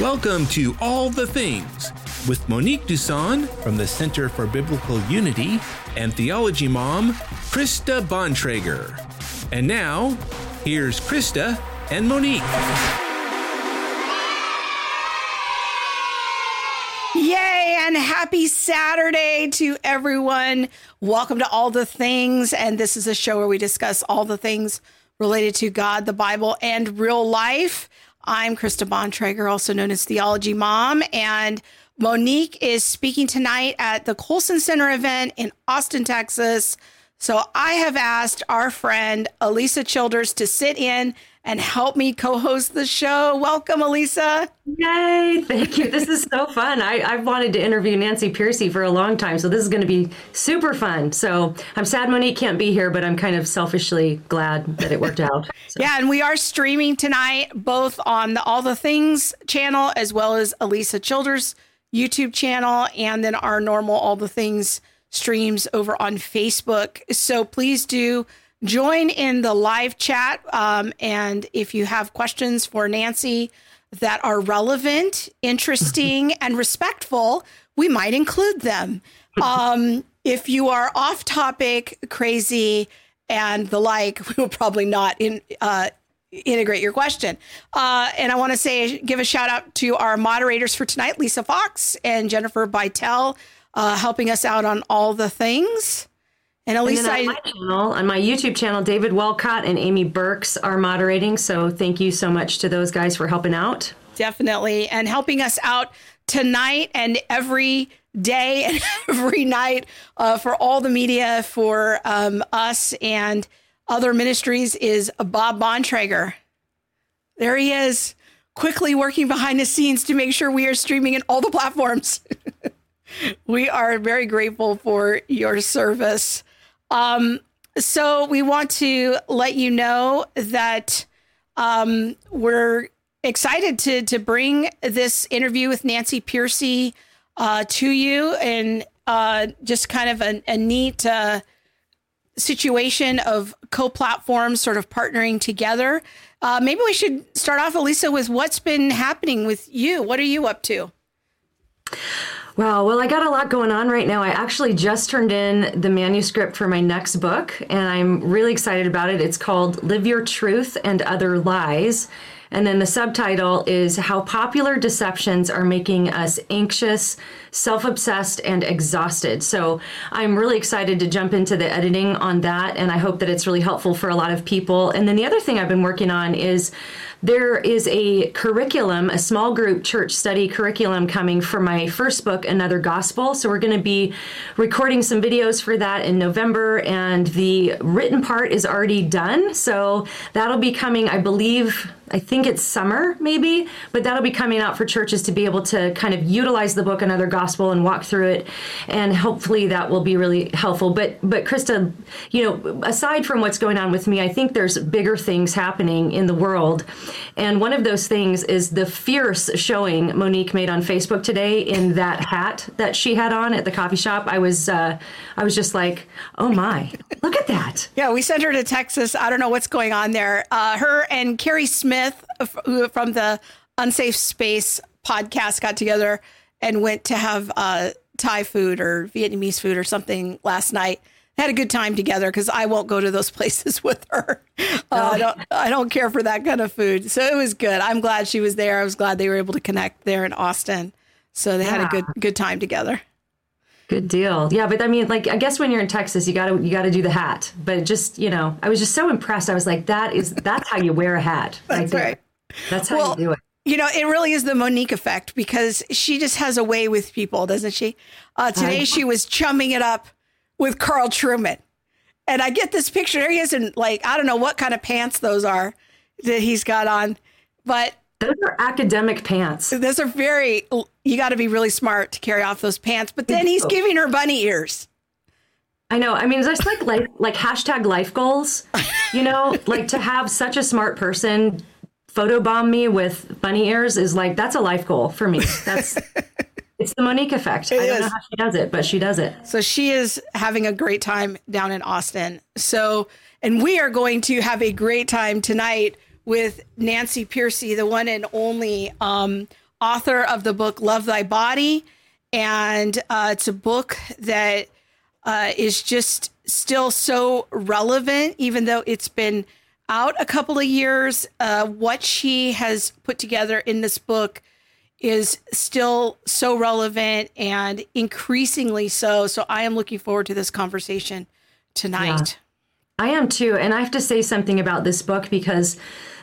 Welcome to All the Things with Monique Duson from the Center for Biblical Unity and Theology Mom, Krista Bontrager. And now, here's Krista and Monique. Yay and happy Saturday to everyone. Welcome to All the Things. And this is a show where we discuss all the things related to God, the Bible, and real life. I'm Krista Bontrager, also known as Theology Mom, and Monique is speaking tonight at the Colson Center event in Austin, Texas. So I have asked our friend Alisa Childers to sit in and help me co-host the show. Welcome, Alisa. Yay! Thank you. This is so fun. I, I've wanted to interview Nancy Pearcey for a long time, so this is going to be super fun. So I'm sad Monique can't be here, but I'm kind of selfishly glad that it worked out. So. Yeah, and we are streaming tonight both on the All the Things channel as well as Alisa Childers YouTube channel, and then our normal All the Things streams over on Facebook. So please do join in the live chat. Um, and if you have questions for Nancy that are relevant, interesting, and respectful, we might include them. Um, if you are off topic, crazy, and the like, we will probably not in, uh, integrate your question. Uh, and I want to say, give a shout out to our moderators for tonight, Lisa Fox and Jennifer Bytel, uh, helping us out on all the things. And at least on my channel, on my YouTube channel, David Walcott and Amy Burks are moderating. So thank you so much to those guys for helping out. Definitely. And helping us out tonight and every day and every night uh, for all the media for um, us and other ministries is Bob Bontrager. There he is, quickly working behind the scenes to make sure we are streaming in all the platforms. we are very grateful for your service. Um, so we want to let you know that um, we're excited to to bring this interview with Nancy Pearcey uh, to you, and uh, just kind of a, a neat uh, situation of co-platforms sort of partnering together. Uh, maybe we should start off, Alisa, with what's been happening with you. What are you up to? Wow. Well, I got a lot going on right now. I actually just turned in the manuscript for my next book, and I'm really excited about it. It's called Live Your Truth and Other Lies. And then the subtitle is How Popular Deceptions Are Making Us Anxious, Self Obsessed, and Exhausted. So I'm really excited to jump into the editing on that, and I hope that it's really helpful for a lot of people. And then the other thing I've been working on is there is a curriculum, a small group church study curriculum coming for my first book, Another Gospel. So we're going to be recording some videos for that in November, and the written part is already done. So that'll be coming, I believe, I think it's summer maybe, but that'll be coming out for churches to be able to kind of utilize the book Another Gospel and walk through it, and hopefully that will be really helpful. But but Krista, you know, aside from what's going on with me, I think there's bigger things happening in the world, and one of those things is the fierce showing Monique made on Facebook today in that hat that she had on at the coffee shop. I was uh, I was just like, oh my, look at that. Yeah, we sent her to Texas. I don't know what's going on there. Uh, her and Carrie Smith Smith from the Unsafe Space podcast got together and went to have uh, Thai food or Vietnamese food or something last night. Had a good time together because I won't go to those places with her. Uh, I don't. I don't care for that kind of food. So it was good. I'm glad she was there. I was glad they were able to connect there in Austin. So they yeah. had a good good time together. Good deal. Yeah, but I mean, like, I guess when you're in Texas, you gotta you gotta do the hat. But just you know, I was just so impressed. I was like, that is that's how you wear a hat. That's right. That's how well, you do it. You know, it really is the Monique effect because she just has a way with people, doesn't she? Uh, today she was chumming it up with Carl Trueman. and I get this picture. There he is in like I don't know what kind of pants those are that he's got on, but those are academic pants. Those are very, you got to be really smart to carry off those pants. But then he's giving her bunny ears. I know. I mean, it's like life, like hashtag life goals, you know, like to have such a smart person photobomb me with bunny ears is like, that's a life goal for me. That's, it's the Monique effect. It I don't is. know how she does it, but she does it. So she is having a great time down in Austin. So, and we are going to have a great time tonight with Nancy Pearcey, the one and only um, author of the book Love Thy Body. And uh, it's a book that uh, is just still so relevant, even though it's been out a couple of years. Uh, what she has put together in this book is still so relevant and increasingly so. So I am looking forward to this conversation tonight. Yeah. I am too. And I have to say something about this book because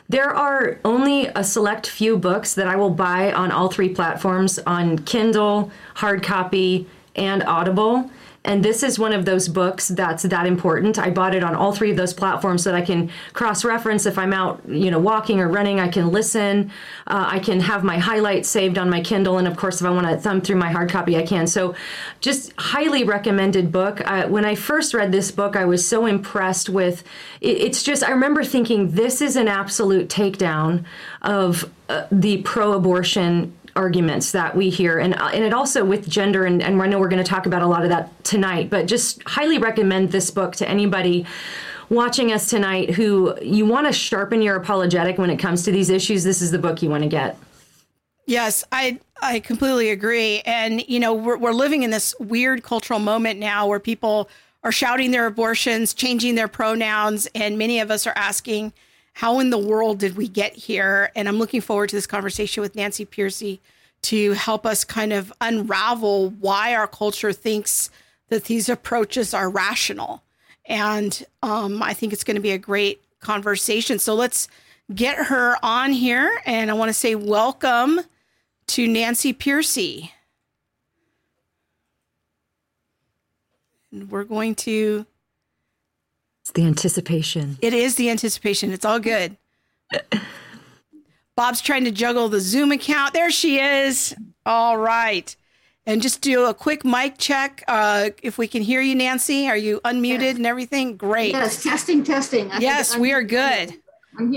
there are only a select few books that I will buy on all three platforms on Kindle, hard copy, and Audible. And this is one of those books that's that important. I bought it on all three of those platforms so that I can cross reference if I'm out, you know, walking or running. I can listen. Uh, I can have my highlights saved on my Kindle, and of course, if I want to thumb through my hard copy, I can. So, just highly recommended book. Uh, when I first read this book, I was so impressed with. It, it's just I remember thinking this is an absolute takedown of uh, the pro-abortion arguments that we hear. And uh, and it also with gender and, and I know we're going to talk about a lot of that tonight but just highly recommend this book to anybody watching us tonight who you want to sharpen your apologetic when it comes to these issues. This is the book you want to get. Yes i i completely agree. And you know we're, we're living in this weird cultural moment now where people are shouting their abortions changing their pronouns and many of us are asking how in the world did we get here? And I'm looking forward to this conversation with Nancy Pearcey to help us kind of unravel why our culture thinks that these approaches are rational. And um, I think it's going to be a great conversation. So let's get her on here. And I want to say welcome to Nancy Pearcey. And we're going to it's the anticipation. It is the anticipation. It's all good. Bob's trying to juggle the Zoom account. There she is. All right. And just do a quick mic check. Uh, if we can hear you, Nancy, are you unmuted yes. and everything? Great. Yes, testing, testing. I yes, we are good.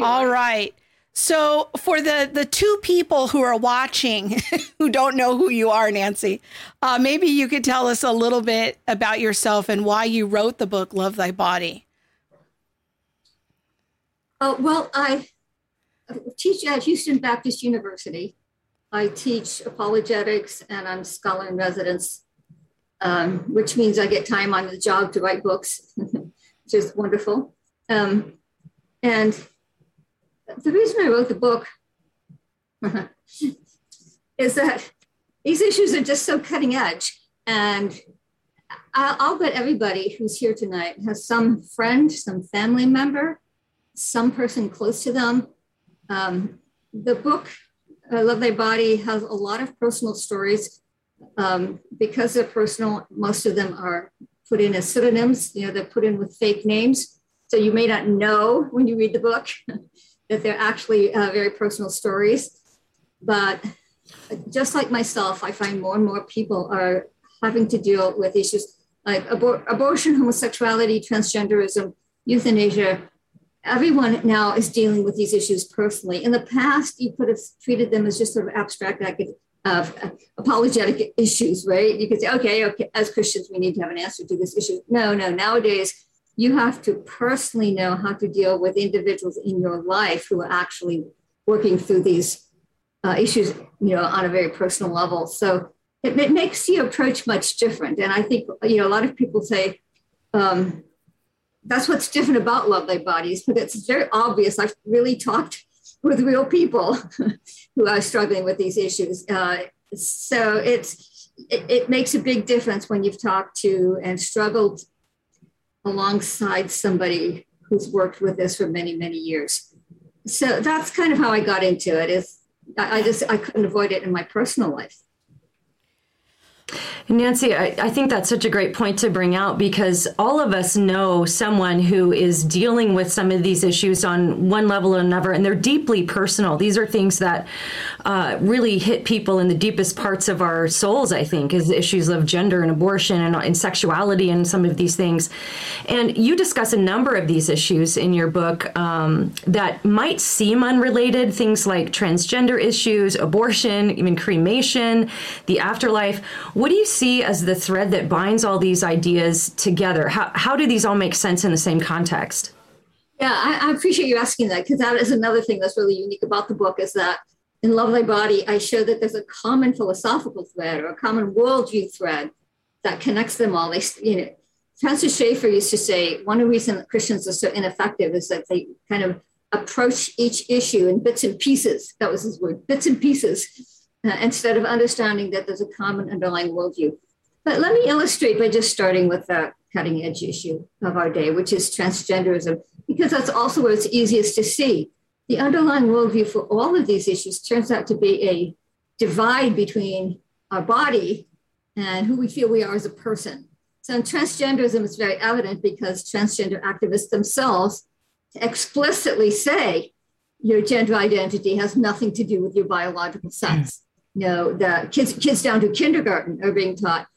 All right. So for the the two people who are watching who don't know who you are, Nancy, uh, maybe you could tell us a little bit about yourself and why you wrote the book "Love Thy Body." Uh, well, I teach at Houston Baptist University. I teach apologetics and I'm scholar in residence, um, which means I get time on the job to write books, which is wonderful. Um, and the reason I wrote the book is that these issues are just so cutting edge. And I'll, I'll bet everybody who's here tonight has some friend, some family member some person close to them. Um, the book, I Love Thy Body, has a lot of personal stories. Um, because they're personal, most of them are put in as pseudonyms, you know, they're put in with fake names. So you may not know when you read the book that they're actually uh, very personal stories. But just like myself, I find more and more people are having to deal with issues like abor- abortion, homosexuality, transgenderism, euthanasia, everyone now is dealing with these issues personally. In the past, you could have treated them as just sort of abstract uh, apologetic issues, right? You could say, okay, okay, as Christians, we need to have an answer to this issue. No, no, nowadays, you have to personally know how to deal with individuals in your life who are actually working through these uh, issues, you know, on a very personal level. So it, it, makes the approach much different. And I think, you know, a lot of people say, um, that's what's different about Love Thy Bodies, but it's very obvious. I've really talked with real people who are struggling with these issues. Uh, so it's it, it, makes a big difference when you've talked to and struggled alongside somebody who's worked with this for many many years. So that's kind of how I got into it. Is I just I couldn't avoid it in my personal life. Nancy, I, I, think that's such a great point to bring out because all of us know someone who is dealing with some of these issues on one level or another, and they're deeply personal. These are things that uh, really hit people in the deepest parts of our souls, I think, is issues of gender and abortion and, and sexuality and some of these things. And you discuss a number of these issues in your book um, that might seem unrelated, things like transgender issues, abortion, even cremation, the afterlife. What do you see as the thread that binds all these ideas together? How, how do these all make sense in the same context? Yeah, I, I appreciate you asking that because that is another thing that's really unique about the book is that in Love Thy Body, I show that there's a common philosophical thread or a common worldview thread that connects them all. They, you know, Francis Schaeffer used to say one of the reasons that Christians are so ineffective is that they kind of approach each issue in bits and pieces. That was his word, bits and pieces, uh, instead of understanding that there's a common underlying worldview. But let me illustrate by just starting with the cutting edge issue of our day, which is transgenderism, because that's also where it's easiest to see. The underlying worldview for all of these issues turns out to be a divide between our body and who we feel we are as a person. So in transgenderism, it's very evident because transgender activists themselves explicitly say your gender identity has nothing to do with your biological sex. You know, the kids kids down to kindergarten are being taught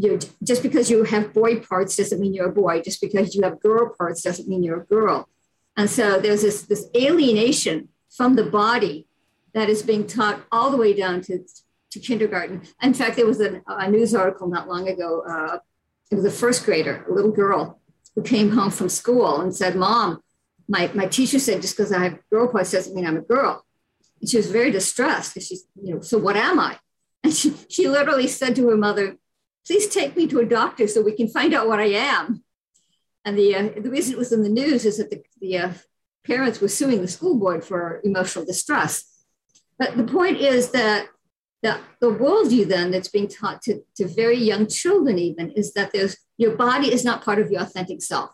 you just because you have boy parts doesn't mean you're a boy. Just because you have girl parts doesn't mean you're a girl. And so there's this, this alienation from the body that is being taught all the way down to, to kindergarten. In fact, there was a, a news article not long ago. Uh, it was a first grader, a little girl, who came home from school and said, Mom, my, my teacher said just because I have girl parts doesn't mean I'm a girl. And she was very distressed because she's, you know, so what am I? And she, she literally said to her mother, please take me to a doctor so we can find out what I am. And the, uh, the reason it was in the news is that the, the uh, parents were suing the school board for emotional distress. But the point is that the, the worldview then that's being taught to, to very young children even is that there's your body is not part of your authentic self.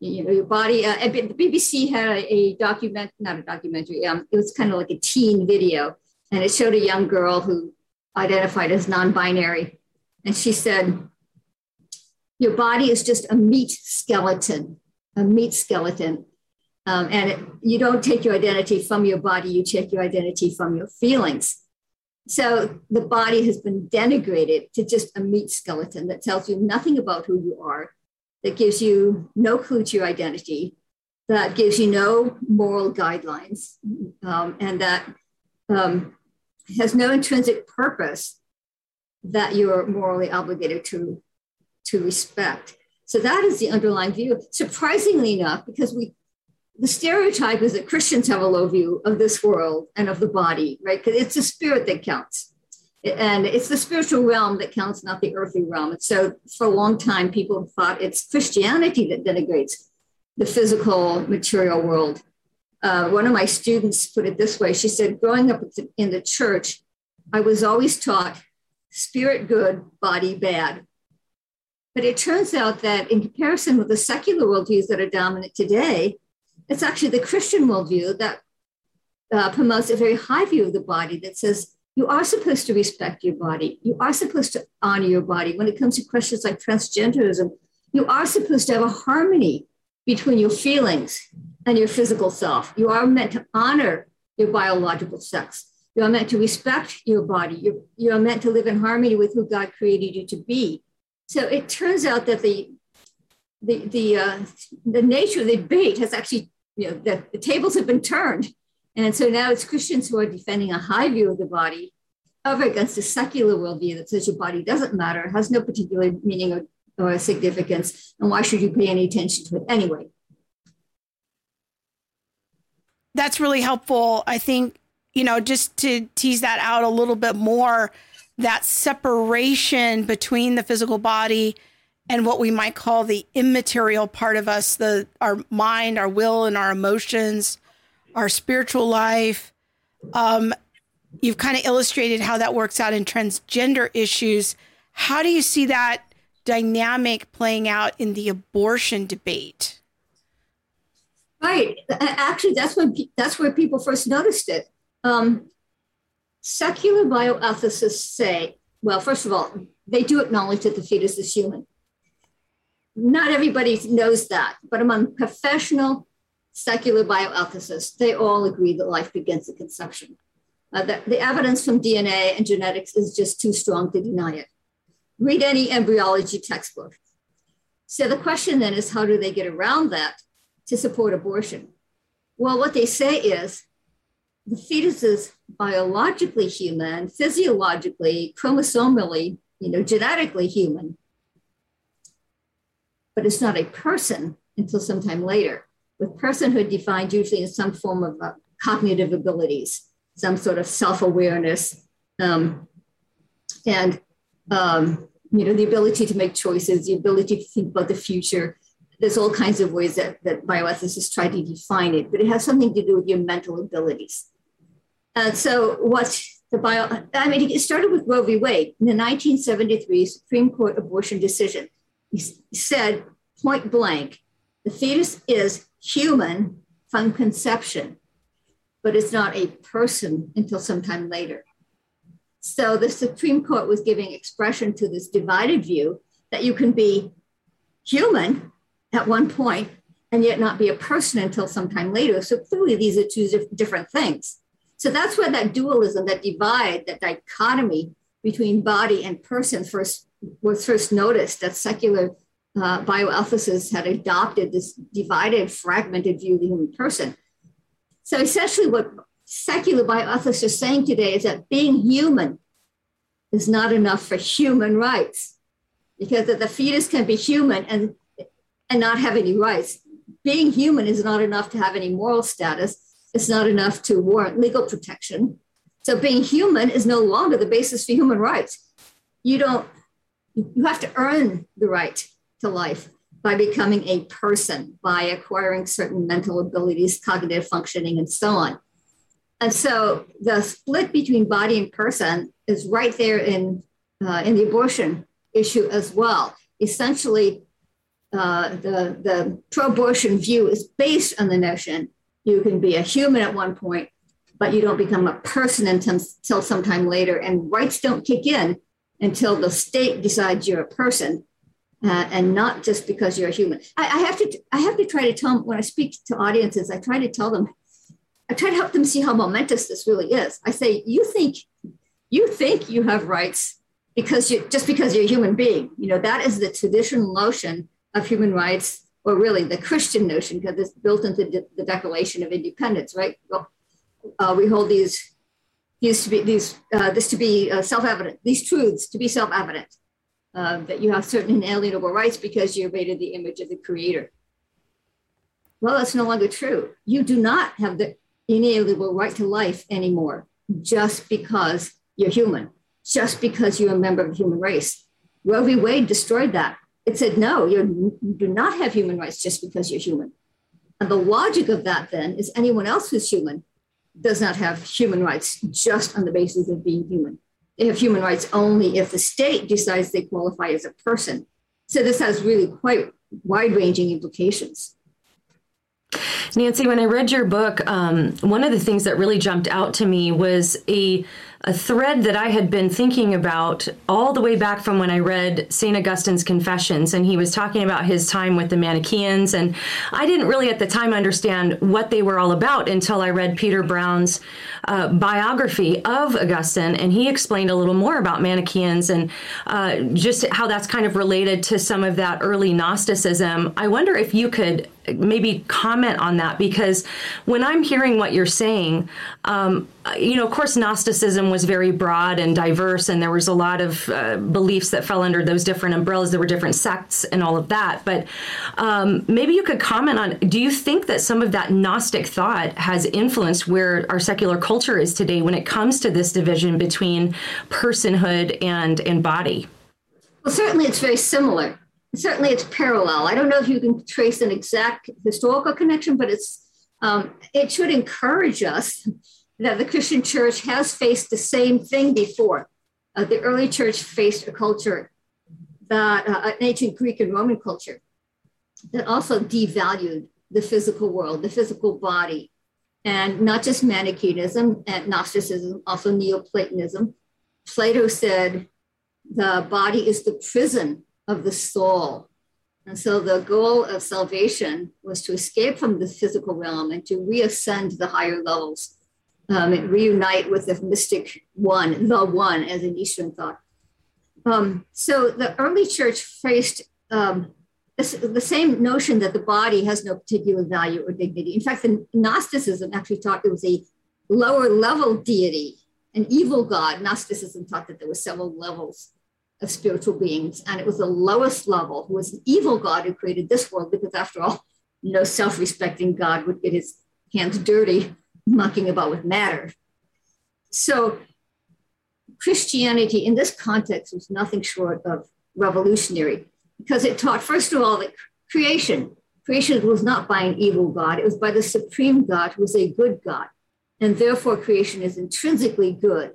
You know, your body, uh, the BBC had a, a document, not a documentary, um, it was kind of like a teen video, and it showed a young girl who identified as non-binary. And she said, your body is just a meat skeleton, a meat skeleton. Um, and it, you don't take your identity from your body, you take your identity from your feelings. So the body has been denigrated to just a meat skeleton that tells you nothing about who you are, that gives you no clue to your identity, that gives you no moral guidelines, um, and that um, has no intrinsic purpose that you're morally obligated to to respect. So that is the underlying view. Surprisingly enough, because we the stereotype is that Christians have a low view of this world and of the body, right? Because it's the spirit that counts. And it's the spiritual realm that counts, not the earthly realm. And so for a long time, people thought it's Christianity that denigrates the physical material world. Uh, one of my students put it this way. She said, growing up in the church, I was always taught spirit good, body bad. But it turns out that in comparison with the secular worldviews that are dominant today, it's actually the Christian worldview that uh, promotes a very high view of the body that says you are supposed to respect your body. You are supposed to honor your body. When it comes to questions like transgenderism, you are supposed to have a harmony between your feelings and your physical self. You are meant to honor your biological sex. You are meant to respect your body. You're, you are meant to live in harmony with who God created you to be. So it turns out that the the the uh, the nature of the debate has actually you know the, the tables have been turned, and so now it's Christians who are defending a high view of the body over against a secular worldview that says your body doesn't matter, has no particular meaning or, or significance, and why should you pay any attention to it anyway? That's really helpful. I think you know just to tease that out a little bit more that separation between the physical body and what we might call the immaterial part of us the our mind our will and our emotions our spiritual life. Um, you've kind of illustrated how that works out in transgender issues. How do you see that dynamic playing out in the abortion debate? Right. Actually that's when that's where people first noticed it. Um, Secular bioethicists say, well, first of all, they do acknowledge that the fetus is human. Not everybody knows that, but among professional secular bioethicists, they all agree that life begins at conception. Uh, the, the evidence from DNA and genetics is just too strong to deny it. Read any embryology textbook. So the question then is how do they get around that to support abortion? Well, what they say is the fetus is biologically human, physiologically, chromosomally, you know, genetically human, but it's not a person until sometime later, with personhood defined usually in some form of uh, cognitive abilities. some sort of self awareness, um, and um, you know the ability to make choices, the ability to think about the future. There's all kinds of ways that, that bioethicists try to define it, but it has something to do with your mental abilities. And so, what the bio, I mean, it started with Roe v. Wade in the 1973 Supreme Court abortion decision. He said point blank, the fetus is human from conception, but it's not a person until sometime later. So the Supreme Court was giving expression to this divided view that you can be human at one point and yet not be a person until sometime later. So clearly, these are two different things. So that's where that dualism, that divide, that dichotomy between body and person first was first noticed that secular uh, bioethicists had adopted this divided, fragmented view of the human person. So essentially, what secular bioethicists are saying today is that being human is not enough for human rights, because the fetus can be human and and not have any rights. Being human is not enough to have any moral status. It's not enough to warrant legal protection. So being human is no longer the basis for human rights. You don't. You have to earn the right to life by becoming a person, by acquiring certain mental abilities, cognitive functioning, and so on. And so the split between body and person is right there in, uh, in the abortion issue as well. Essentially, uh, the, the pro abortion view is based on the notion you can be a human at one point, but you don't become a person until, until sometime later. And rights don't kick in until the state decides you're a person uh, and not just because you're a human. I, I, have to I have to try to tell them when I speak to audiences. I try to tell them, I try to help them see how momentous this really is. I say, you think you think you have rights because you just because you're a human being. You know that is the traditional notion of human rights, or really the Christian notion, because it's built into de- the Declaration of Independence, right? Well, uh, we hold these these to be these uh, this to be uh, self-evident, these truths to be self-evident uh, that you have certain inalienable rights because you're made in the image of the creator. Well, that's no longer true. You do not have the inalienable right to life anymore just because you're human, just because you're a member of the human race. Roe v. Wade destroyed that. It said, no, you do not have human rights just because you're human. And the logic of that then is anyone else who's human does not have human rights just on the basis of being human. Have human rights only if the state decides they qualify as a person. So this has really quite wide ranging implications. Nancy, when I read your book, um, one of the things that really jumped out to me was a a thread that I had been thinking about all the way back from when I read St. Augustine's Confessions, and he was talking about his time with the Manichaeans. And I didn't really at the time understand what they were all about until I read Peter Brown's uh, biography of Augustine, and he explained a little more about Manichaeans and uh, just how that's kind of related to some of that early Gnosticism. I wonder if you could maybe comment on that because when I'm hearing what you're saying, um, you know, of course, Gnosticism was very broad and diverse, and there was a lot of uh, beliefs that fell under those different umbrellas. There were different sects and all of that. But um, maybe you could comment on do you think that some of that Gnostic thought has influenced where our secular culture is today when it comes to this division between personhood and, and body? Well, certainly it's very similar. Certainly it's parallel. I don't know if you can trace an exact historical connection, but it's um, it should encourage us that the Christian church has faced the same thing before. Uh, the early church faced a culture that, uh, an ancient Greek and Roman culture, that also devalued the physical world, the physical body, and not just Manichaeism and Gnosticism, also Neoplatonism. Plato said the body is the prison of the soul. And so the goal of salvation was to escape from the physical realm and to reascend the higher levels um, reunite with the mystic one, the one, as in Eastern thought. Um, so the early church faced um, the same notion that the body has no particular value or dignity. In fact, the Gnosticism actually taught it was a lower level deity, an evil god. Gnosticism taught that there were several levels of spiritual beings, and it was the lowest level who was an evil god who created this world, because after all, no self respecting God would get his hands dirty mucking about with matter. So Christianity in this context was nothing short of revolutionary because it taught, first of all, that creation, creation was not by an evil God, it was by the supreme God who was a good God. And therefore, creation is intrinsically good.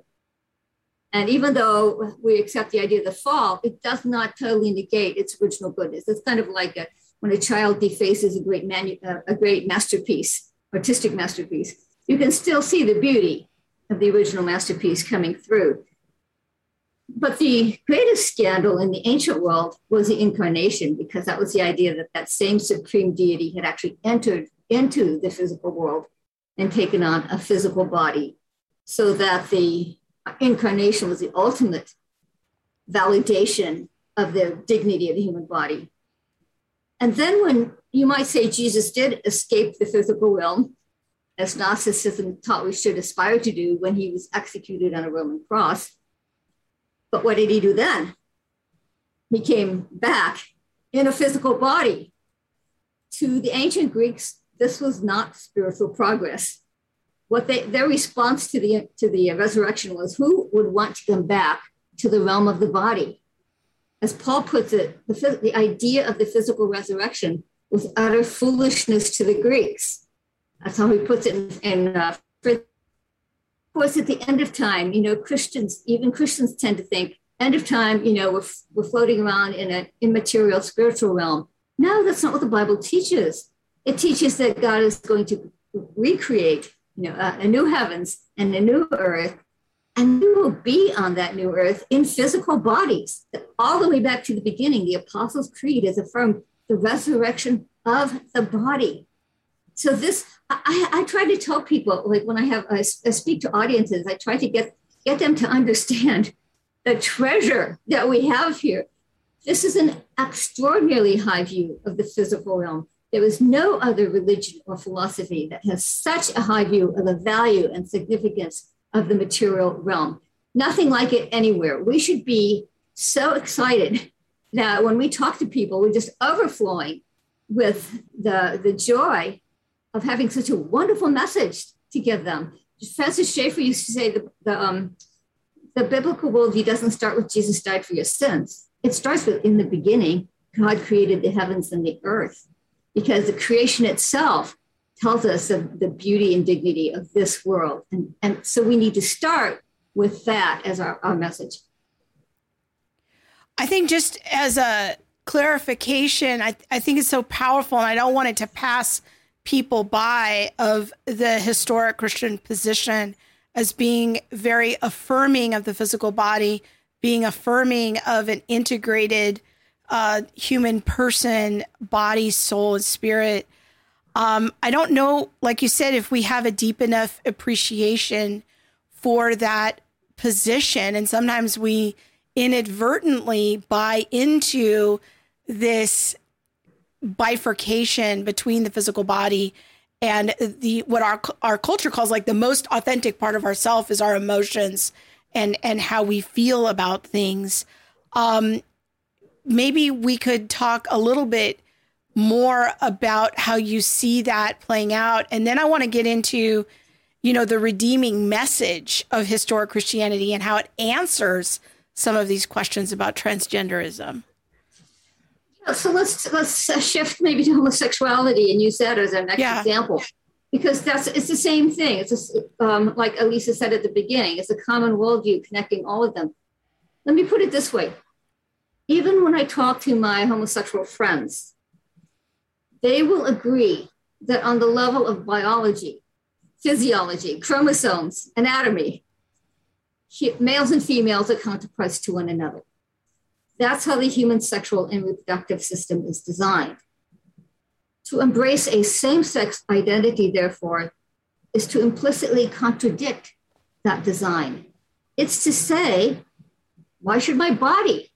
And even though we accept the idea of the fall, it does not totally negate its original goodness. It's kind of like a, when a child defaces a great, manu- uh, a great masterpiece, artistic masterpiece. You can still see the beauty of the original masterpiece coming through. But the greatest scandal in the ancient world was the incarnation, because that was the idea that that same supreme deity had actually entered into the physical world and taken on a physical body, so that the incarnation was the ultimate validation of the dignity of the human body. And then, when you might say Jesus did escape the physical realm, as Gnosticism taught we should aspire to do when he was executed on a Roman cross, but what did he do then? He came back in a physical body. To the ancient Greeks, this was not spiritual progress. What they, their response to the, to the resurrection was who would want to come back to the realm of the body? As Paul puts it, the, the idea of the physical resurrection was utter foolishness to the Greeks. That's how he puts it in, uh, course, at the end of time, you know, Christians, even Christians tend to think, end of time, you know, we're, we're floating around in an immaterial spiritual realm. No, that's not what the Bible teaches. It teaches that God is going to recreate, you know, a, a new heavens and a new earth, and we will be on that new earth in physical bodies. All the way back to the beginning, the Apostles' Creed has affirmed the resurrection of the body. So this I, I try to tell people, like when I have I, I speak to audiences, I try to get get them to understand the treasure that we have here. This is an extraordinarily high view of the physical realm. There is no other religion or philosophy that has such a high view of the value and significance of the material realm. Nothing like it anywhere. We should be so excited that when we talk to people, we're just overflowing with the, the joy of having such a wonderful message to give them. Francis Schaeffer used to say the, the, um, the biblical worldview doesn't start with Jesus died for your sins. It starts with in the beginning, God created the heavens and the earth, because the creation itself tells us of the beauty and dignity of this world. And, and so we need to start with that as our, our message. I think just as a clarification, I, I think it's so powerful, and I don't want it to pass people by of the historic Christian position as being very affirming of the physical body, being affirming of an integrated uh, human person, body, soul, and spirit. Um, I don't know, like you said, if we have a deep enough appreciation for that position. And sometimes we inadvertently buy into this bifurcation between the physical body and the what our our culture calls like the most authentic part of ourself is our emotions and and how we feel about things. Um maybe we could talk a little bit more about how you see that playing out. And then i want to get into you know the redeeming message of historic christianity and how it answers some of these questions about transgenderism so let's let's uh, shift maybe to homosexuality and use that as our next yeah. example. Because that's it's the same thing. It's just, um, like alisa said at the beginning it's a common worldview connecting all of them. Let me put it this way. Even when i talk to my homosexual friends they will agree that on the level of biology physiology chromosomes anatomy males and females are counterparts to one another that's how the human sexual and reproductive system is designed. To embrace a same sex identity, therefore, is to implicitly contradict that design. It's to say, why should my body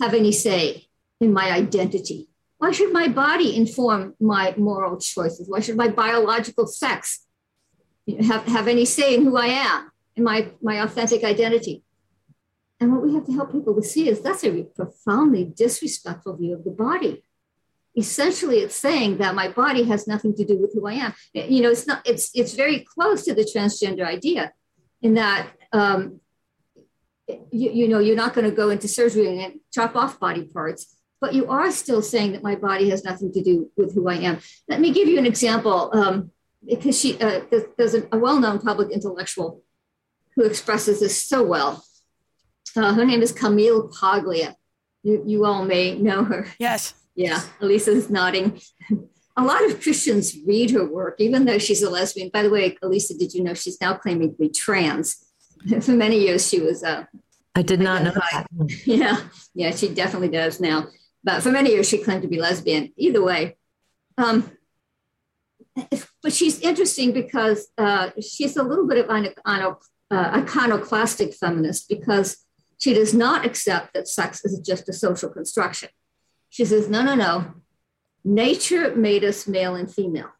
have any say in my identity? Why should my body inform my moral choices? Why should my biological sex have, have any say in who I am in my, my authentic identity? And what we have to help people to see is that's a profoundly disrespectful view of the body. Essentially, it's saying that my body has nothing to do with who I am. You know, it's not. It's it's very close to the transgender idea. in that um, you, you know you're not going to go into surgery and chop off body parts but you are still saying that my body has nothing to do with who i am let me give you an example um, because she uh, there's a, a, well-known public intellectual who expresses this so well uh, her name is camille paglia. You, you all may know her. Yes. Yeah alisa's nodding. A lot of christians read her work even though she's a lesbian. By the way alisa did you know she's now claiming to be trans? For many years she was uh, I did not know that. Yeah, yeah, she definitely does now. But for many years, she claimed to be lesbian. Either way, um, but she's interesting because uh, she's a little bit of an, an uh, iconoclastic feminist because she does not accept that sex is just a social construction. She says, no, no, no. Nature made us male and female.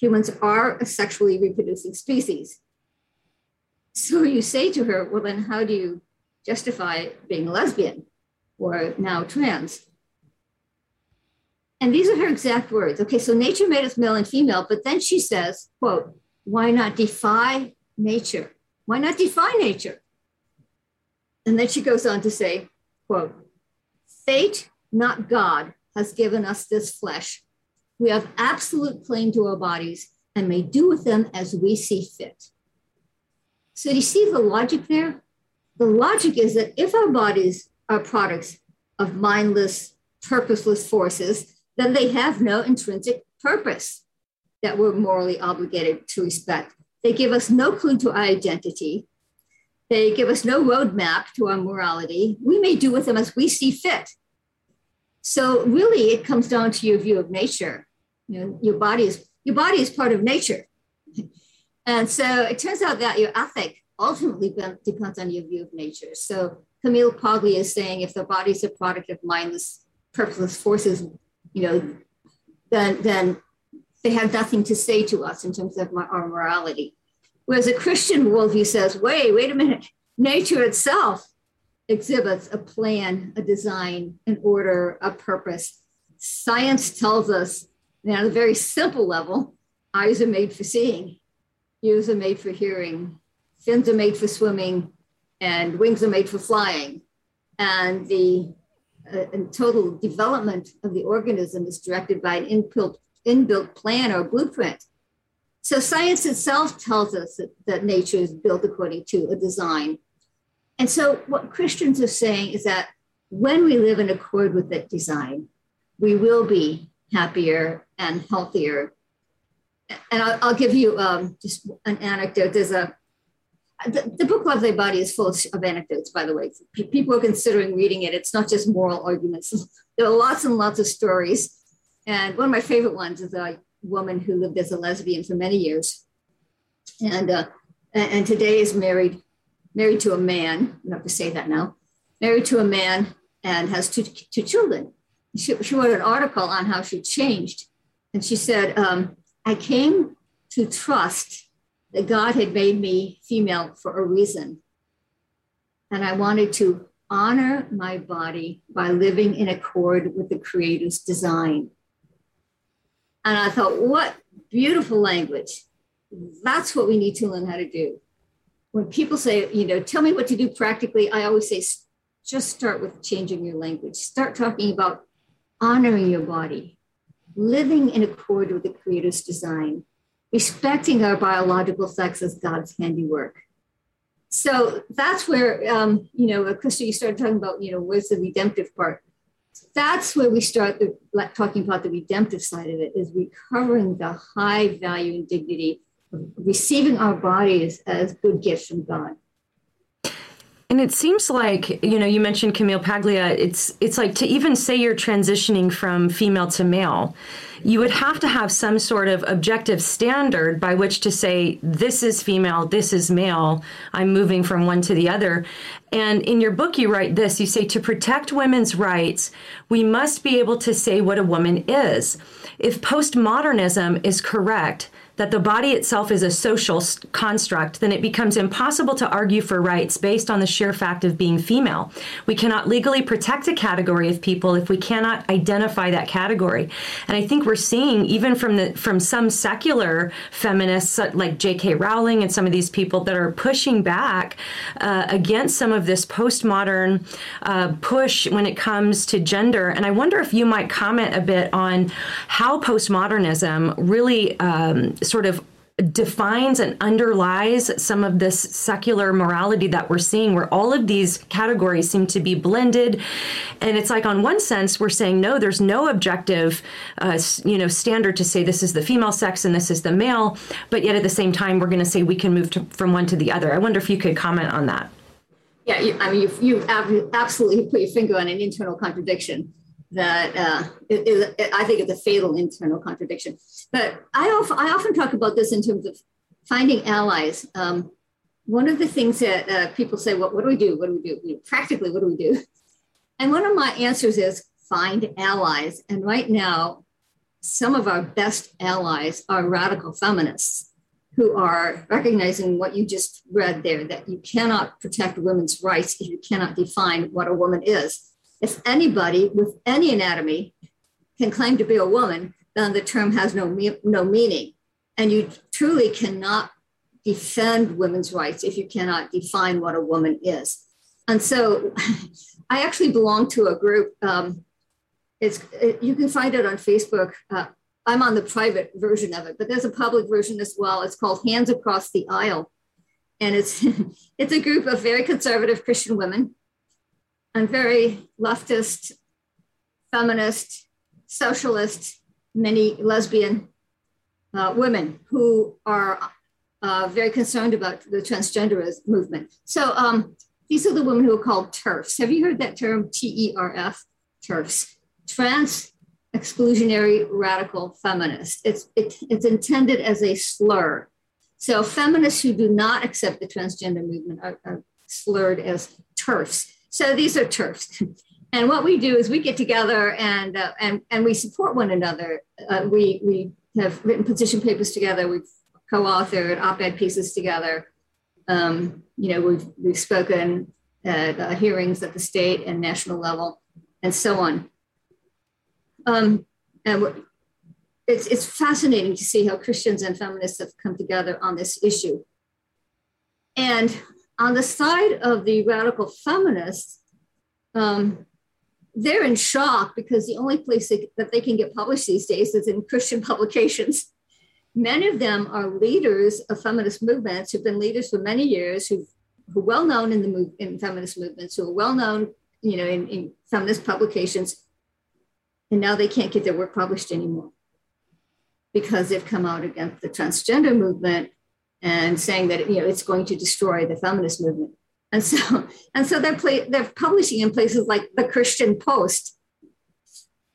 Humans are a sexually reproducing species. So you say to her, well, then how do you justify being a lesbian or now trans? And these are her exact words. Okay, so nature made us male and female, but then she says, quote, why not defy nature? Why not defy nature? And then she goes on to say, quote, fate, not God, has given us this flesh. We have absolute claim to our bodies and may do with them as we see fit. So do you see the logic there? The logic is that if our bodies are products of mindless, purposeless forces, then they have no intrinsic purpose that we're morally obligated to respect. They give us no clue to our identity. They give us no roadmap to our morality. We may do with them as we see fit. So really, it comes down to your view of nature. You know, your body is your body is part of nature, and so it turns out that your ethic ultimately depends on your view of nature. So Camille Paglia is saying if the body is a product of mindless, purposeless forces, you know, then then they have nothing to say to us in terms of our morality. Whereas a Christian worldview says, wait, wait a minute, nature itself exhibits a plan, a design, an order, a purpose. Science tells us that on a very simple level, eyes are made for seeing, ears are made for hearing, fins are made for swimming and wings are made for flying. And the uh, total development of the organism is directed by an inbuilt, inbuilt plan or blueprint. So science itself tells us that, that nature is built according to a design. And so what Christians are saying is that when we live in accord with that design, we will be happier and healthier. And I'll, I'll give you um, just an anecdote. There's a the, the, book Love Thy Body is full of anecdotes, by the way. People are considering reading it. It's not just moral arguments. There are lots and lots of stories. And one of my favorite ones is a woman who lived as a lesbian for many years. And, uh, and today is married, married to a man. You have to say that now. Married to a man and has two, two children. She, she wrote an article on how she changed. And she said, um, I came to trust that God had made me female for a reason. And I wanted to honor my body by living in accord with the Creator's design. And I thought, what beautiful language. That's what we need to learn how to do. When people say, you know, tell me what to do practically, I always say, just start with changing your language. Start talking about honoring your body, living in accord with the Creator's design respecting our biological sex as God's handiwork. So that's where, um, you know, Krista, you started talking about, you know, where's the redemptive part? That's where we start the, talking about the redemptive side of it, is recovering the high value and dignity of receiving our bodies as good gifts from God. And it seems like, you know, you mentioned Camille Paglia, it's it's like to even say you're transitioning from female to male, you would have to have some sort of objective standard by which to say this is female, this is male, I'm moving from one to the other. And in your book you write this, you say to protect women's rights, we must be able to say what a woman is. If postmodernism is correct, that the body itself is a social construct, then it becomes impossible to argue for rights based on the sheer fact of being female. We cannot legally protect a category of people if we cannot identify that category. And I think we're seeing even from the from some secular feminists like J.K. Rowling and some of these people that are pushing back uh, against some of this postmodern uh, push when it comes to gender. And I wonder if you might comment a bit on how postmodernism really um, sort of defines and underlies some of this secular morality that we're seeing where all of these categories seem to be blended. And it's like on one sense we're saying no there's no objective uh, you know standard to say this is the female sex and this is the male but yet at the same time we're going to say we can move to, from one to the other. I wonder if you could comment on that. Yeah you, i mean you, you absolutely put your finger on an internal contradiction that uh, it, it, I think it's a fatal internal contradiction. But I often, I often talk about this in terms of finding allies. Um, one of the things that uh, people say, well, what do we do? What do we do? You know, practically, what do we do? And one of my answers is find allies. And right now, some of our best allies are radical feminists who are recognizing what you just read there that you cannot protect women's rights if you cannot define what a woman is if anybody with any anatomy can claim to be a woman, then the term has no, no meaning. And you truly cannot defend women's rights if you cannot define what a woman is. And so I actually belong to a group. Um, it's, it, you can find it on Facebook. Uh, I'm on the private version of it, but there's a public version as well. It's called Hands Across the Aisle. And it's, it's a group of very conservative Christian women and very leftist, feminist, socialist, many lesbian uh, women who are uh, very concerned about the transgenderism movement. So um, these are the women who are called TERFs. Have you heard that term, T E R F? TERFs. Trans exclusionary radical feminist. It's, it, it's intended as a slur. So feminists who do not accept the transgender movement are, are slurred as TERFs. So these are TERFs. And what we do is we get together and, uh, and, and we support one another. Uh, we, we have written position papers together. We've co-authored op-ed pieces together. Um, you know, we've, we've spoken at uh, hearings at the state and national level and so on. Um, and it's, it's fascinating to see how Christians and feminists have come together on this issue. And on the side of the radical feminists, um, they're in shock because the only place that they can get published these days is in Christian publications. Many of them are leaders of feminist movements who've been leaders for many years, who who are well known in the move, in feminist movements, who are well known, you know, in, in feminist publications, and now they can't get their work published anymore because they've come out against the transgender movement and saying that you know it's going to destroy the feminist movement. And so and so they're play, they're publishing in places like the Christian Post,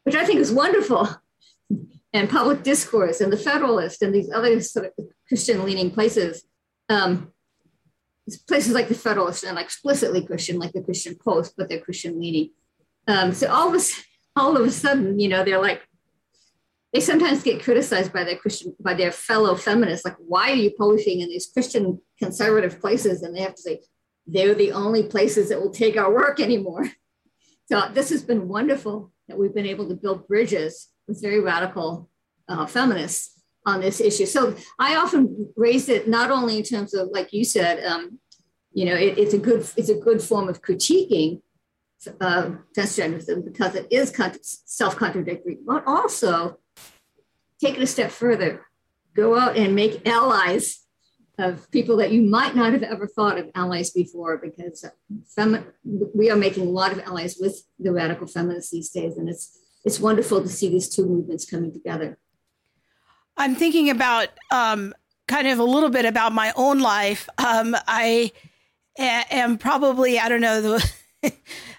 which I think is wonderful, and Public Discourse and the Federalist and these other sort of Christian leaning places. Um, places like the Federalist and explicitly Christian, like the Christian Post, but they're Christian leaning. Um, so all of a, all of a sudden, you know, they're like they sometimes get criticized by their Christian by their fellow feminists, like, why are you publishing in these Christian conservative places? And they have to say, they're the only places that will take our work anymore. So this has been wonderful that we've been able to build bridges with very radical uh, feminists on this issue. So I often raise it not only in terms of, like you said, um, you know, it, it's a good it's a good form of critiquing uh, transgenderism because it is self-contradictory, but also take it a step further. Go out and make allies of people that you might not have ever thought of allies before because femi- we are making a lot of allies with the radical feminists these days. And it's, it's wonderful to see these two movements coming together. I'm thinking about um, kind of a little bit about my own life. Um, I am probably, I don't know, the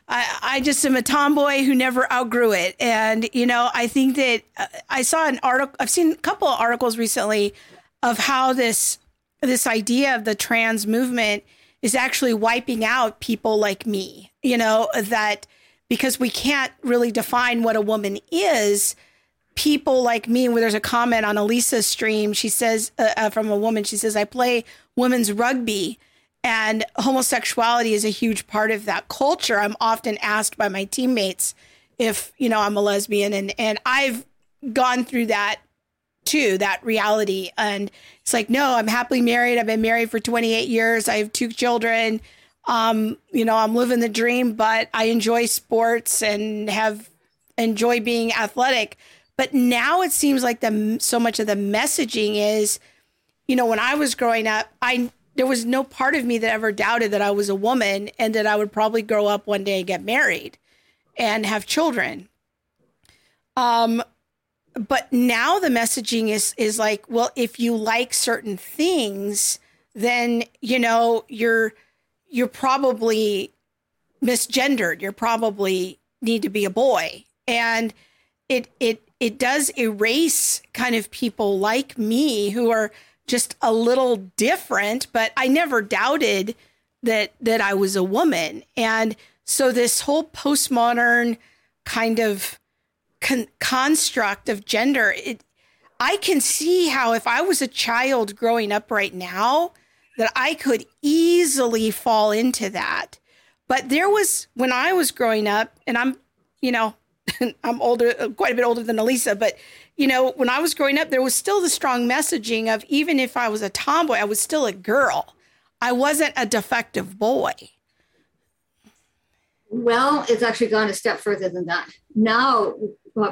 I, I just am a tomboy who never outgrew it. And, you know, I think that uh, I saw an article, I've seen a couple of articles recently of how this, this idea of the trans movement is actually wiping out people like me, you know, that because we can't really define what a woman is, people like me, where there's a comment on Alisa's stream, she says, uh, uh, from a woman, she says, I play women's rugby and homosexuality is a huge part of that culture. I'm often asked by my teammates if, you know, I'm a lesbian and, and I've gone through that too, that reality. And it's like, no, I'm happily married. I've been married for 28 years. I have two children. Um, you know, I'm living the dream, but I enjoy sports and have enjoy being athletic. But now it seems like the so much of the messaging is, you know, when I was growing up, I there was no part of me that ever doubted that I was a woman and that I would probably grow up one day and get married and have children. Um, but now the messaging is is like, well, if you like certain things, then you know you're you're probably misgendered. You're probably need to be a boy, and it it it does erase kind of people like me who are just a little different, but I never doubted that that I was a woman. And so this whole postmodern kind of con- construct of gender, it I can see how if I was a child growing up right now that I could easily fall into that. But there was when I was growing up and I'm, you know, I'm older, quite a bit older than Alisa, but you know, when I was growing up, there was still the strong messaging of even if I was a tomboy, I was still a girl. I wasn't a defective boy. Well, it's actually gone a step further than that. Now,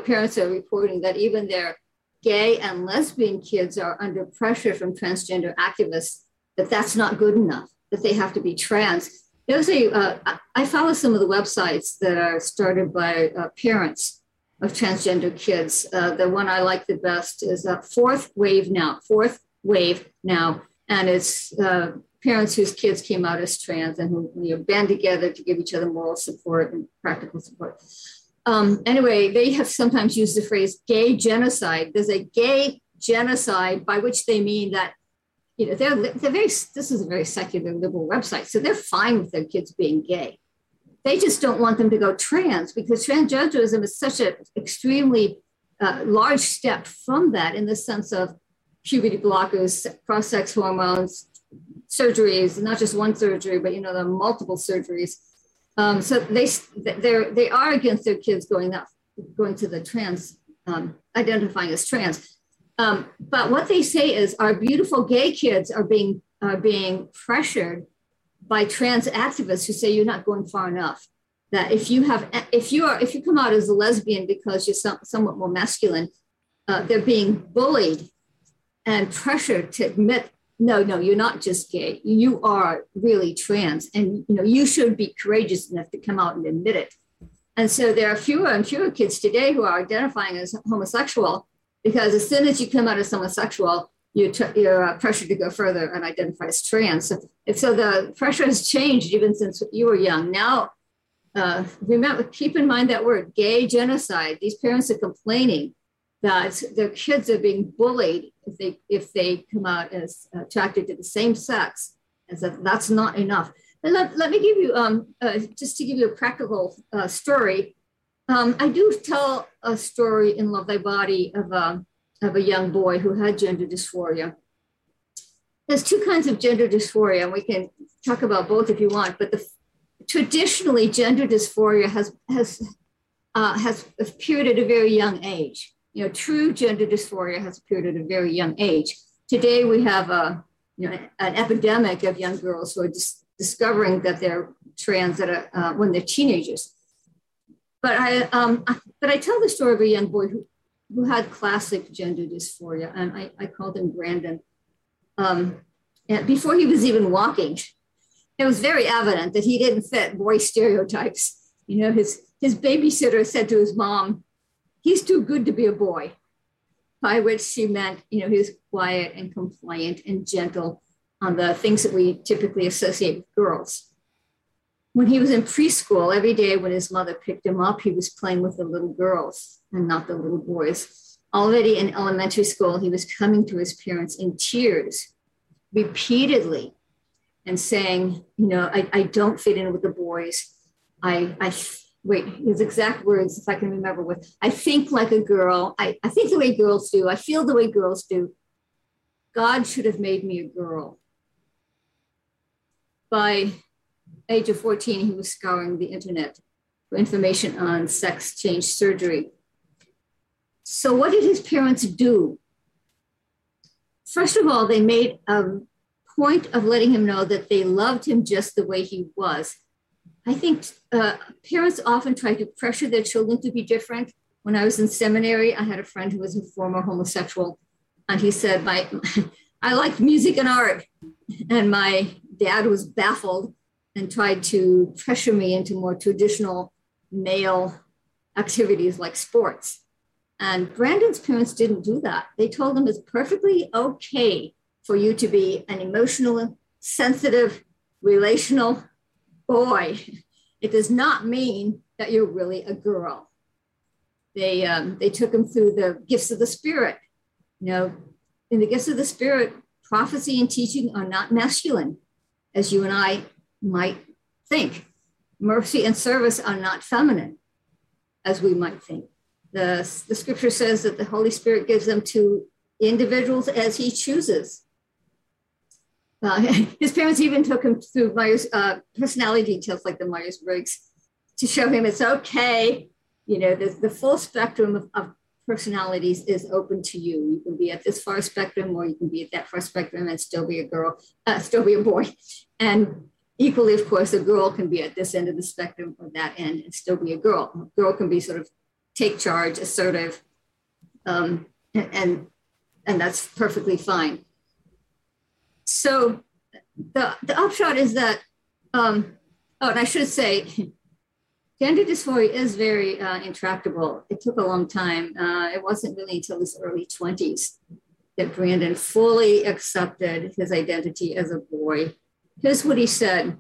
parents are reporting that even their gay and lesbian kids are under pressure from transgender activists that that's not good enough, that they have to be trans there's a. Uh, I follow some of the websites that are started by uh, parents of transgender kids. Uh, the one I like the best is uh, Fourth Wave Now, Fourth Wave Now. And it's uh, parents whose kids came out as trans and who you know, band together to give each other moral support and practical support. Um, anyway, they have sometimes used the phrase gay genocide. There's a gay genocide by which they mean that you know, they're, they're very, this is a very secular liberal website. So they're fine with their kids being gay. They just don't want them to go trans because transgenderism is such an extremely uh, large step from that in the sense of puberty blockers, cross sex hormones, surgeries, not just one surgery, but, you know, the multiple surgeries. Um, so they, they're, they are against their kids going that, going to the trans, um, identifying as trans um, but what they say is our beautiful gay kids are being are being pressured by trans activists who say you're not going far enough. That if you have if you are if you come out as a lesbian because you're some, somewhat more masculine, uh, they're being bullied and pressured to admit no no you're not just gay you are really trans and you know you should be courageous enough to come out and admit it and so there are fewer and fewer kids today who are identifying as homosexual because as soon as you come out as homosexual, you're, you're uh, pressured to go further and identify as trans. So, so the pressure has changed even since you were young. Now, uh, remember, keep in mind that word, gay genocide. These parents are complaining that their kids are being bullied if they if they come out as attracted to the same sex, and that that's not enough. Let, let me give you um, uh, just to give you a practical uh, story. Um, I do tell a story in Love Thy Body of a, of a young boy who had gender dysphoria. There's two kinds of gender dysphoria, and we can talk about both if you want. But the, traditionally, gender dysphoria has has uh, has appeared at a very young age. You know, true gender dysphoria has appeared at a very young age. Today, we have a you know an epidemic of young girls who are dis- discovering that they're trans at a, uh, when they're teenagers. But I, um, but I tell the story of a young boy who, who had classic gender dysphoria, and I, I called him Brandon. Um, and before he was even walking, it was very evident that he didn't fit boy stereotypes. You know, his his babysitter said to his mom, "He's too good to be a boy," by which she meant, you know, he was quiet and compliant and gentle on the things that we typically associate with girls when he was in preschool, every day when his mother picked him up, he was playing with the little girls and not the little boys. Already in elementary school, he was coming to his parents in tears repeatedly and saying, You know, I, I don't fit in with the boys. I, I, wait, his exact words, if I can remember, with I think like a girl. I, I think the way girls do. I feel the way girls do. God should have made me a girl. By age of 14, he was scouring the internet for information on sex change surgery. So, what did his parents do? First of all, they made a point of letting him know that they loved him just the way he was. I think uh, parents often try to pressure their children to be different. When I was in seminary, I had a friend who was a former homosexual, and he said, "My, I liked music and art," and my dad was baffled and tried to pressure me into more traditional male activities like sports. And Brandon's parents didn't do that. They told him it's perfectly okay for you to be an emotional, sensitive, relational boy. It does not mean that you're really a girl. They, um, they took him through the gifts of the Spirit. You know, in the gifts of the Spirit, prophecy and teaching are not masculine, as you and I might think. Mercy and service are not feminine, as we might think. The, the scripture says that the Holy Spirit gives them to individuals as he chooses. Uh, his parents even took him through Myers uh, personality details like the Myers Briggs to show him it's okay. You know, the, the full spectrum of, of, personalities is open to you. You can be at this far spectrum, or you can be at that far spectrum and still be a girl, uh, still be a boy. And equally, of course, a girl can be at this end of the spectrum or that end and still be a girl. A girl can be sort of take charge, assertive, um, and and that's perfectly fine. So the the upshot is that, um, oh, and I should say, gender dysphoria is very uh, intractable. It took a long time. Uh, it wasn't really until his early twenties that Brandon fully accepted his identity as a boy. Here's what he said.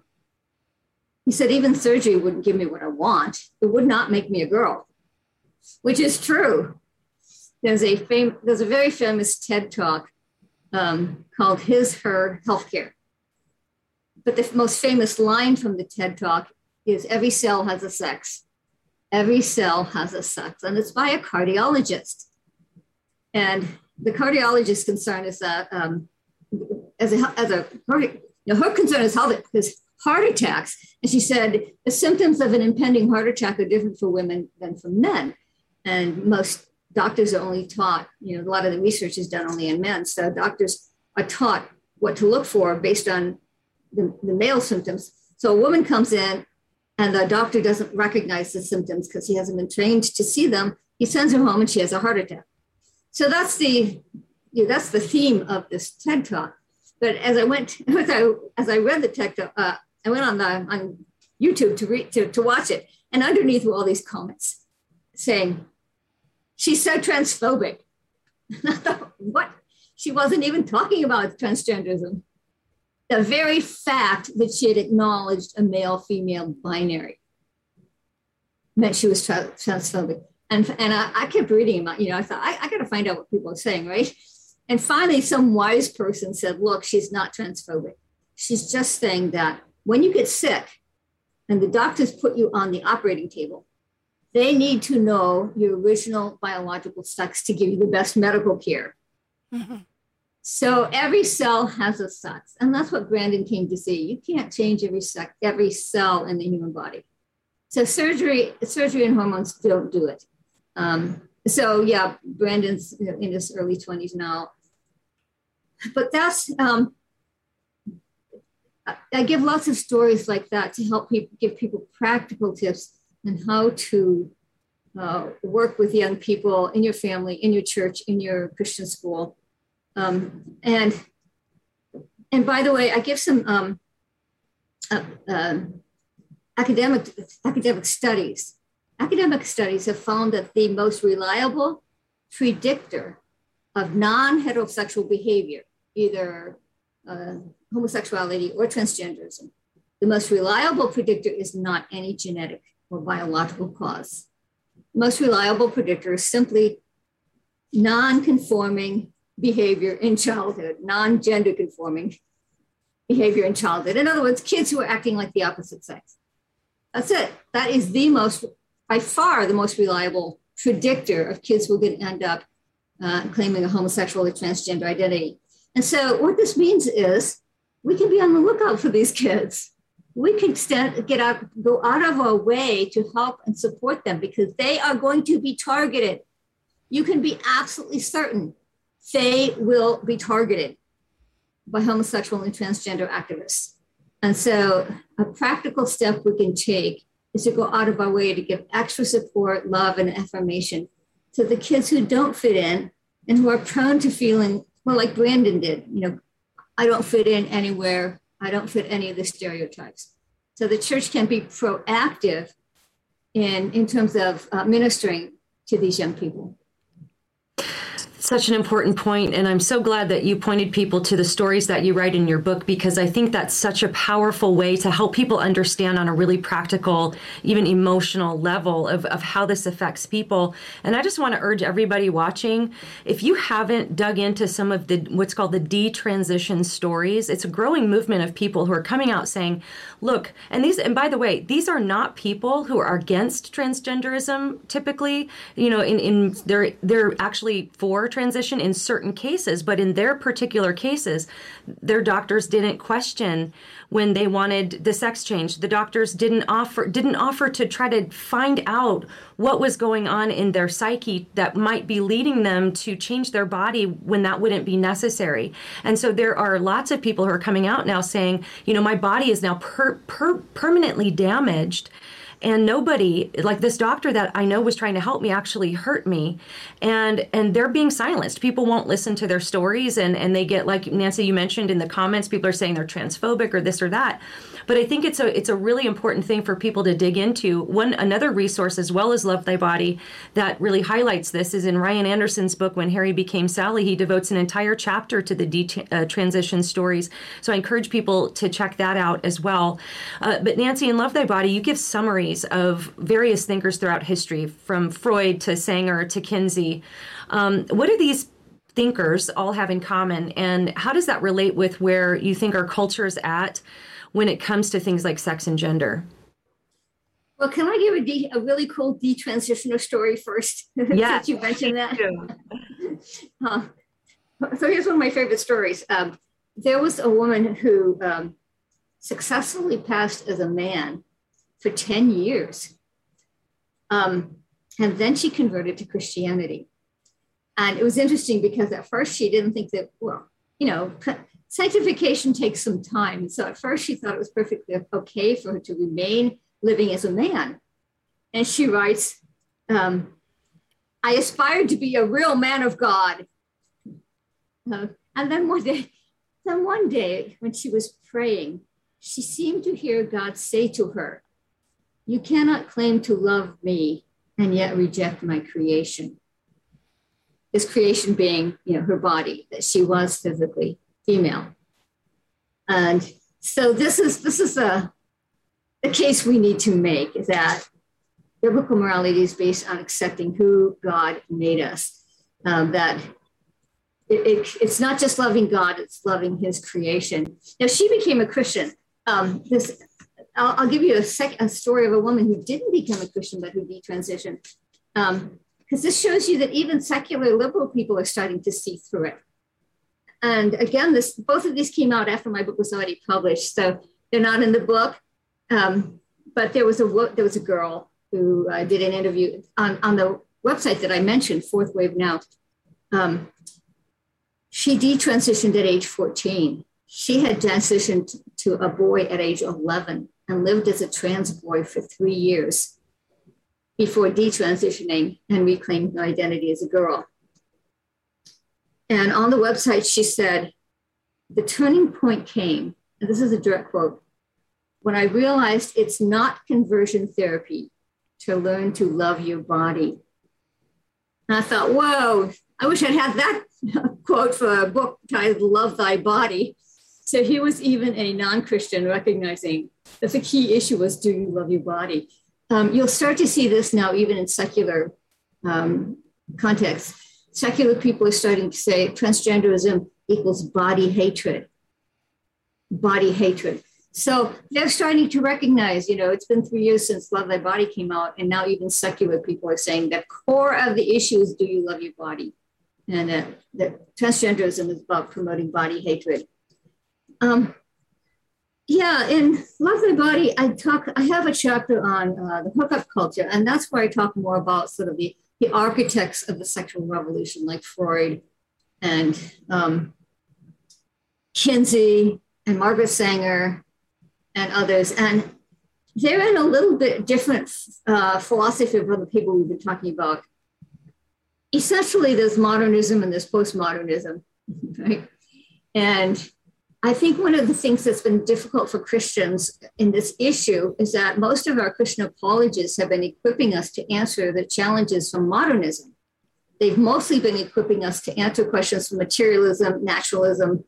He said, even surgery wouldn't give me what I want. It would not make me a girl which is true. There's a fam- there's a very famous TED talk um, called His Her Healthcare. But the most famous line from the TED talk is every cell has a sex. Every cell has a sex, and it's by a cardiologist. And the cardiologist's concern is that um, as a as a you know, her concern is how his heart attacks. And she said the symptoms of an impending heart attack are different for women than for men and most doctors are only taught, you know, a lot of the research is done only in men. So doctors are taught what to look for based on the, the male symptoms. So a woman comes in and the doctor doesn't recognize the symptoms because he hasn't been trained to see them. He sends her home and she has a heart attack. So that's the know, that's the theme of this TED talk. But as I went as I as I read the TED talk, uh, I went on the on YouTube to read to, to watch it, and underneath were all these comments saying, she's so transphobic. what? She wasn't even talking about transgenderism. The very fact that she had acknowledged a male female binary meant she was tra- transphobic. And, and I, I, kept reading about, you know, I thought, I, I got to find out what people are saying, right? And finally, some wise person said, look, she's not transphobic. She's just saying that when you get sick and the doctors put you on the operating table, they need to know your original biological sex to give you the best medical care. Mm-hmm. So every cell has a sex, and that's what Brandon came to see. You can't change every sex, every cell in the human body. So surgery, surgery and hormones don't do it. Um, so yeah, Brandon's in his early twenties now. But that's um, I give lots of stories like that to help people give people practical tips and how to uh, work with young people in your family, in your church, in your Christian school. Um, and and by the way, I give some um, uh, uh, academic academic studies. Academic studies have found that the most reliable predictor of non-heterosexual behavior, either uh, homosexuality or transgenderism, the most reliable predictor is not any genetic or biological cause. Most reliable predictor is simply non-conforming behavior in childhood, non-gender conforming behavior in childhood. In other words, kids who are acting like the opposite sex. That's it. That is the most, by far, the most reliable predictor of kids who are going to end up uh, claiming a homosexual or transgender identity. And so, what this means is we can be on the lookout for these kids. We can stand, get out, go out of our way to help and support them because they are going to be targeted. You can be absolutely certain they will be targeted by homosexual and transgender activists. And so, a practical step we can take is to go out of our way to give extra support, love, and affirmation to the kids who don't fit in and who are prone to feeling, well, like Brandon did, you know, I don't fit in anywhere. I don't fit any of the stereotypes. So the church can be proactive in, in terms of uh, ministering to these young people such an important point and i'm so glad that you pointed people to the stories that you write in your book because i think that's such a powerful way to help people understand on a really practical even emotional level of, of how this affects people. And i just want to urge everybody watching if you haven't dug into some of the what's called the detransition stories it's a growing movement of people who are coming out saying look and these and by the way these are not people who are against transgenderism typically you know in in they're they're actually for transition in certain cases, but in their particular cases, their doctors didn't question when they wanted the sex change. The doctors didn't offer didn't offer to try to find out what was going on in their psyche that might be leading them to change their body when that wouldn't be necessary. And so there are lots of people who are coming out now saying, you know, my body is now per, per, permanently damaged and nobody like this doctor that i know was trying to help me actually hurt me and and they're being silenced people won't listen to their stories and and they get like nancy you mentioned in the comments people are saying they're transphobic or this or that but I think it's a it's a really important thing for people to dig into. One another resource as well as Love Thy Body that really highlights this is in Ryan Anderson's book When Harry Became Sally. He devotes an entire chapter to the de- uh, transition stories. So I encourage people to check that out as well. Uh, but Nancy, in Love Thy Body, you give of various thinkers throughout history, from Freud to Sanger to Kinsey. Um, what do these thinkers all have in common, and how does that relate with where you think our culture is at? when it comes to things like sex and gender? Well, can I give a, de- a really cool detransitioner story first? Yeah, you mentioned that. uh, so here's one of my favorite stories. Um, there was a woman who um, successfully passed as a man for 10 years. Um, and then she converted to Christianity. And it was interesting because at first she didn't think that, well, you know, sanctification takes some time. So at first she thought it was perfectly okay for her to remain living as a man. And she writes, um, I aspired to be a real man of God. Uh, and then one day, then one day when she was praying, she seemed to hear God say to her, You cannot claim to love me and yet reject my creation. This creation being, you know, her body, that she was physically female. And so this is this is a, a case we need to make that biblical morality is based on accepting who God made us. Um, that it, it, it's not just loving God, it's loving his creation. Now she became a Christian. Um, this I'll, I'll, give you a, sec, a story of a woman who didn't become a Christian but who detransitioned. Because um, this shows you that even secular liberal people are starting to see through it. And again, this both of these came out after my book was already published, so they're not in the book. Um, but there was a there was a girl who uh, did an interview on, on the website that I mentioned, Fourth Wave Now. Um, she detransitioned at age 14. She had transitioned to a boy at age 11 and lived as a trans boy for three years before detransitioning and reclaiming her identity as a girl. And on the website, she said, The turning point came, and this is a direct quote, when I realized it's not conversion therapy to learn to love your body. And I thought, whoa, I wish I'd had that quote for a book titled Love Thy Body. So he was even a non Christian recognizing that the key issue was do you love your body? Um, you'll start to see this now, even in secular um, contexts secular people are starting to say transgenderism equals body hatred. Body hatred. So they're starting to recognize, you know, it's been three years since Love Thy Body came out, and now even secular people are saying the core of the issue is do you love your body? And uh, that transgenderism is about promoting body hatred. Um, yeah, in Love My Body, I talk. I have a chapter on uh, the hookup culture, and that's where I talk more about sort of the the architects of the sexual revolution, like Freud and um, Kinsey and Margaret Sanger and others. And they're in a little bit different uh, philosophy from the people we've been talking about. Essentially, there's modernism and there's postmodernism, right? And I think one of the things that's been difficult for Christians in this issue is that most of our Christian apologists have been equipping us to answer the challenges from modernism. They've mostly been equipping us to answer questions from materialism, naturalism,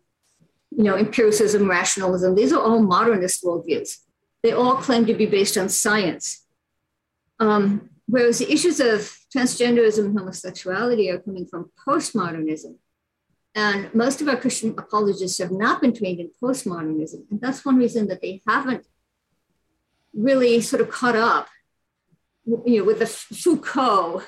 you know, empiricism, rationalism, these are all modernist worldviews. They all claim to be based on science. Um, whereas the issues of transgenderism and homosexuality are coming from postmodernism. And most of our Christian apologists have not been trained in postmodernism. And that's one reason that they haven't really sort of caught up you know, with the Foucault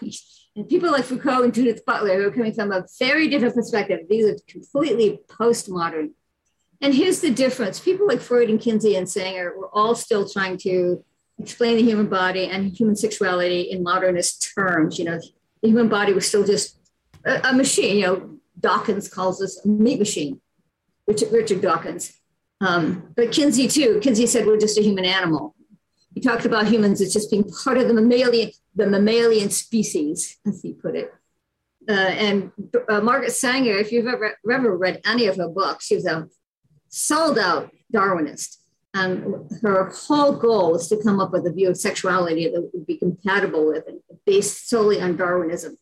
and people like Foucault and Judith Butler who are coming from a very different perspective. These are completely postmodern and here's the difference people like Freud and Kinsey and Sanger were all still trying to explain the human body and human sexuality in modernist terms. You know, the human body was still just a, a machine. You know, Dawkins calls us a meat machine, Richard, Richard Dawkins. Um, but Kinsey, too, Kinsey said we're just a human animal. He talked about humans as just being part of the mammalian, the mammalian species, as he put it. Uh, and uh, Margaret Sanger, if you've ever, ever read any of her books, she was a sold out Darwinist. And her whole goal was to come up with a view of sexuality that would be compatible with and based solely on Darwinism.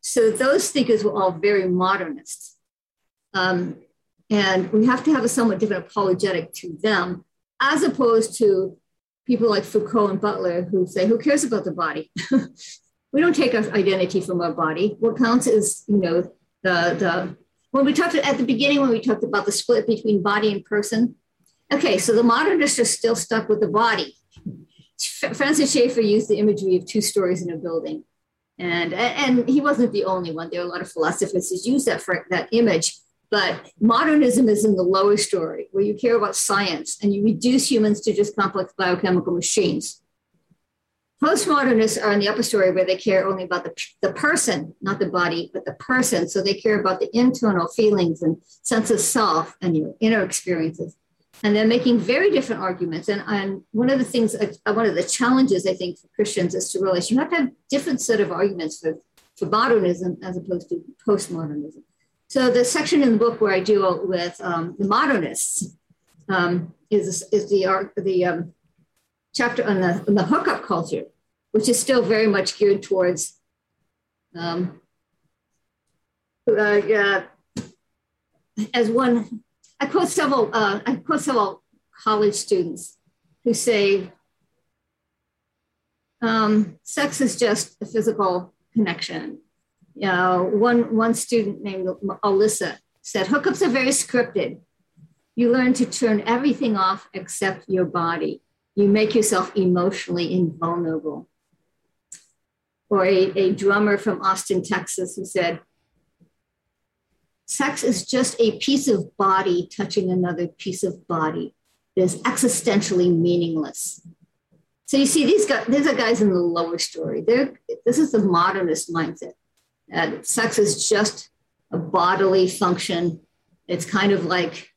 So those thinkers were all very modernists. Um, and we have to have a somewhat different apologetic to them, as opposed to people like Foucault and Butler who say, who cares about the body? we don't take our identity from our body. What counts is, you know, the, the when we talked at the beginning, when we talked about the split between body and person, okay, so the modernists are still stuck with the body. Francis Schaeffer used the imagery of two stories in a building. And, and he wasn't the only one. There are a lot of philosophers who use that for that image. But modernism is in the lower story, where you care about science and you reduce humans to just complex biochemical machines. Postmodernists are in the upper story where they care only about the, the person, not the body, but the person. So they care about the internal feelings and sense of self and your inner experiences. And they're making very different arguments. And, one of the things, uh, one of the challenges I think for Christians is to realize you have to have different set of arguments for, for modernism as opposed to postmodernism. So the section in the book where I deal with um, the modernists um, is, is the, the um, chapter on the, on the hookup culture, which is still very much geared towards um, uh, as one, I quote several, uh, I quote several college students who say, um, sex is just a physical connection. You know, one, one student named Alyssa said, hookups are very scripted. You learn to turn everything off except your body you make yourself emotionally invulnerable. Or a, a drummer from Austin, Texas, who said, Sex is just a piece of body touching another piece of body. It is existentially meaningless. So you see, these guys, these are guys in the lower story. They're, this is the modernist mindset. That sex is just a bodily function. It's kind of like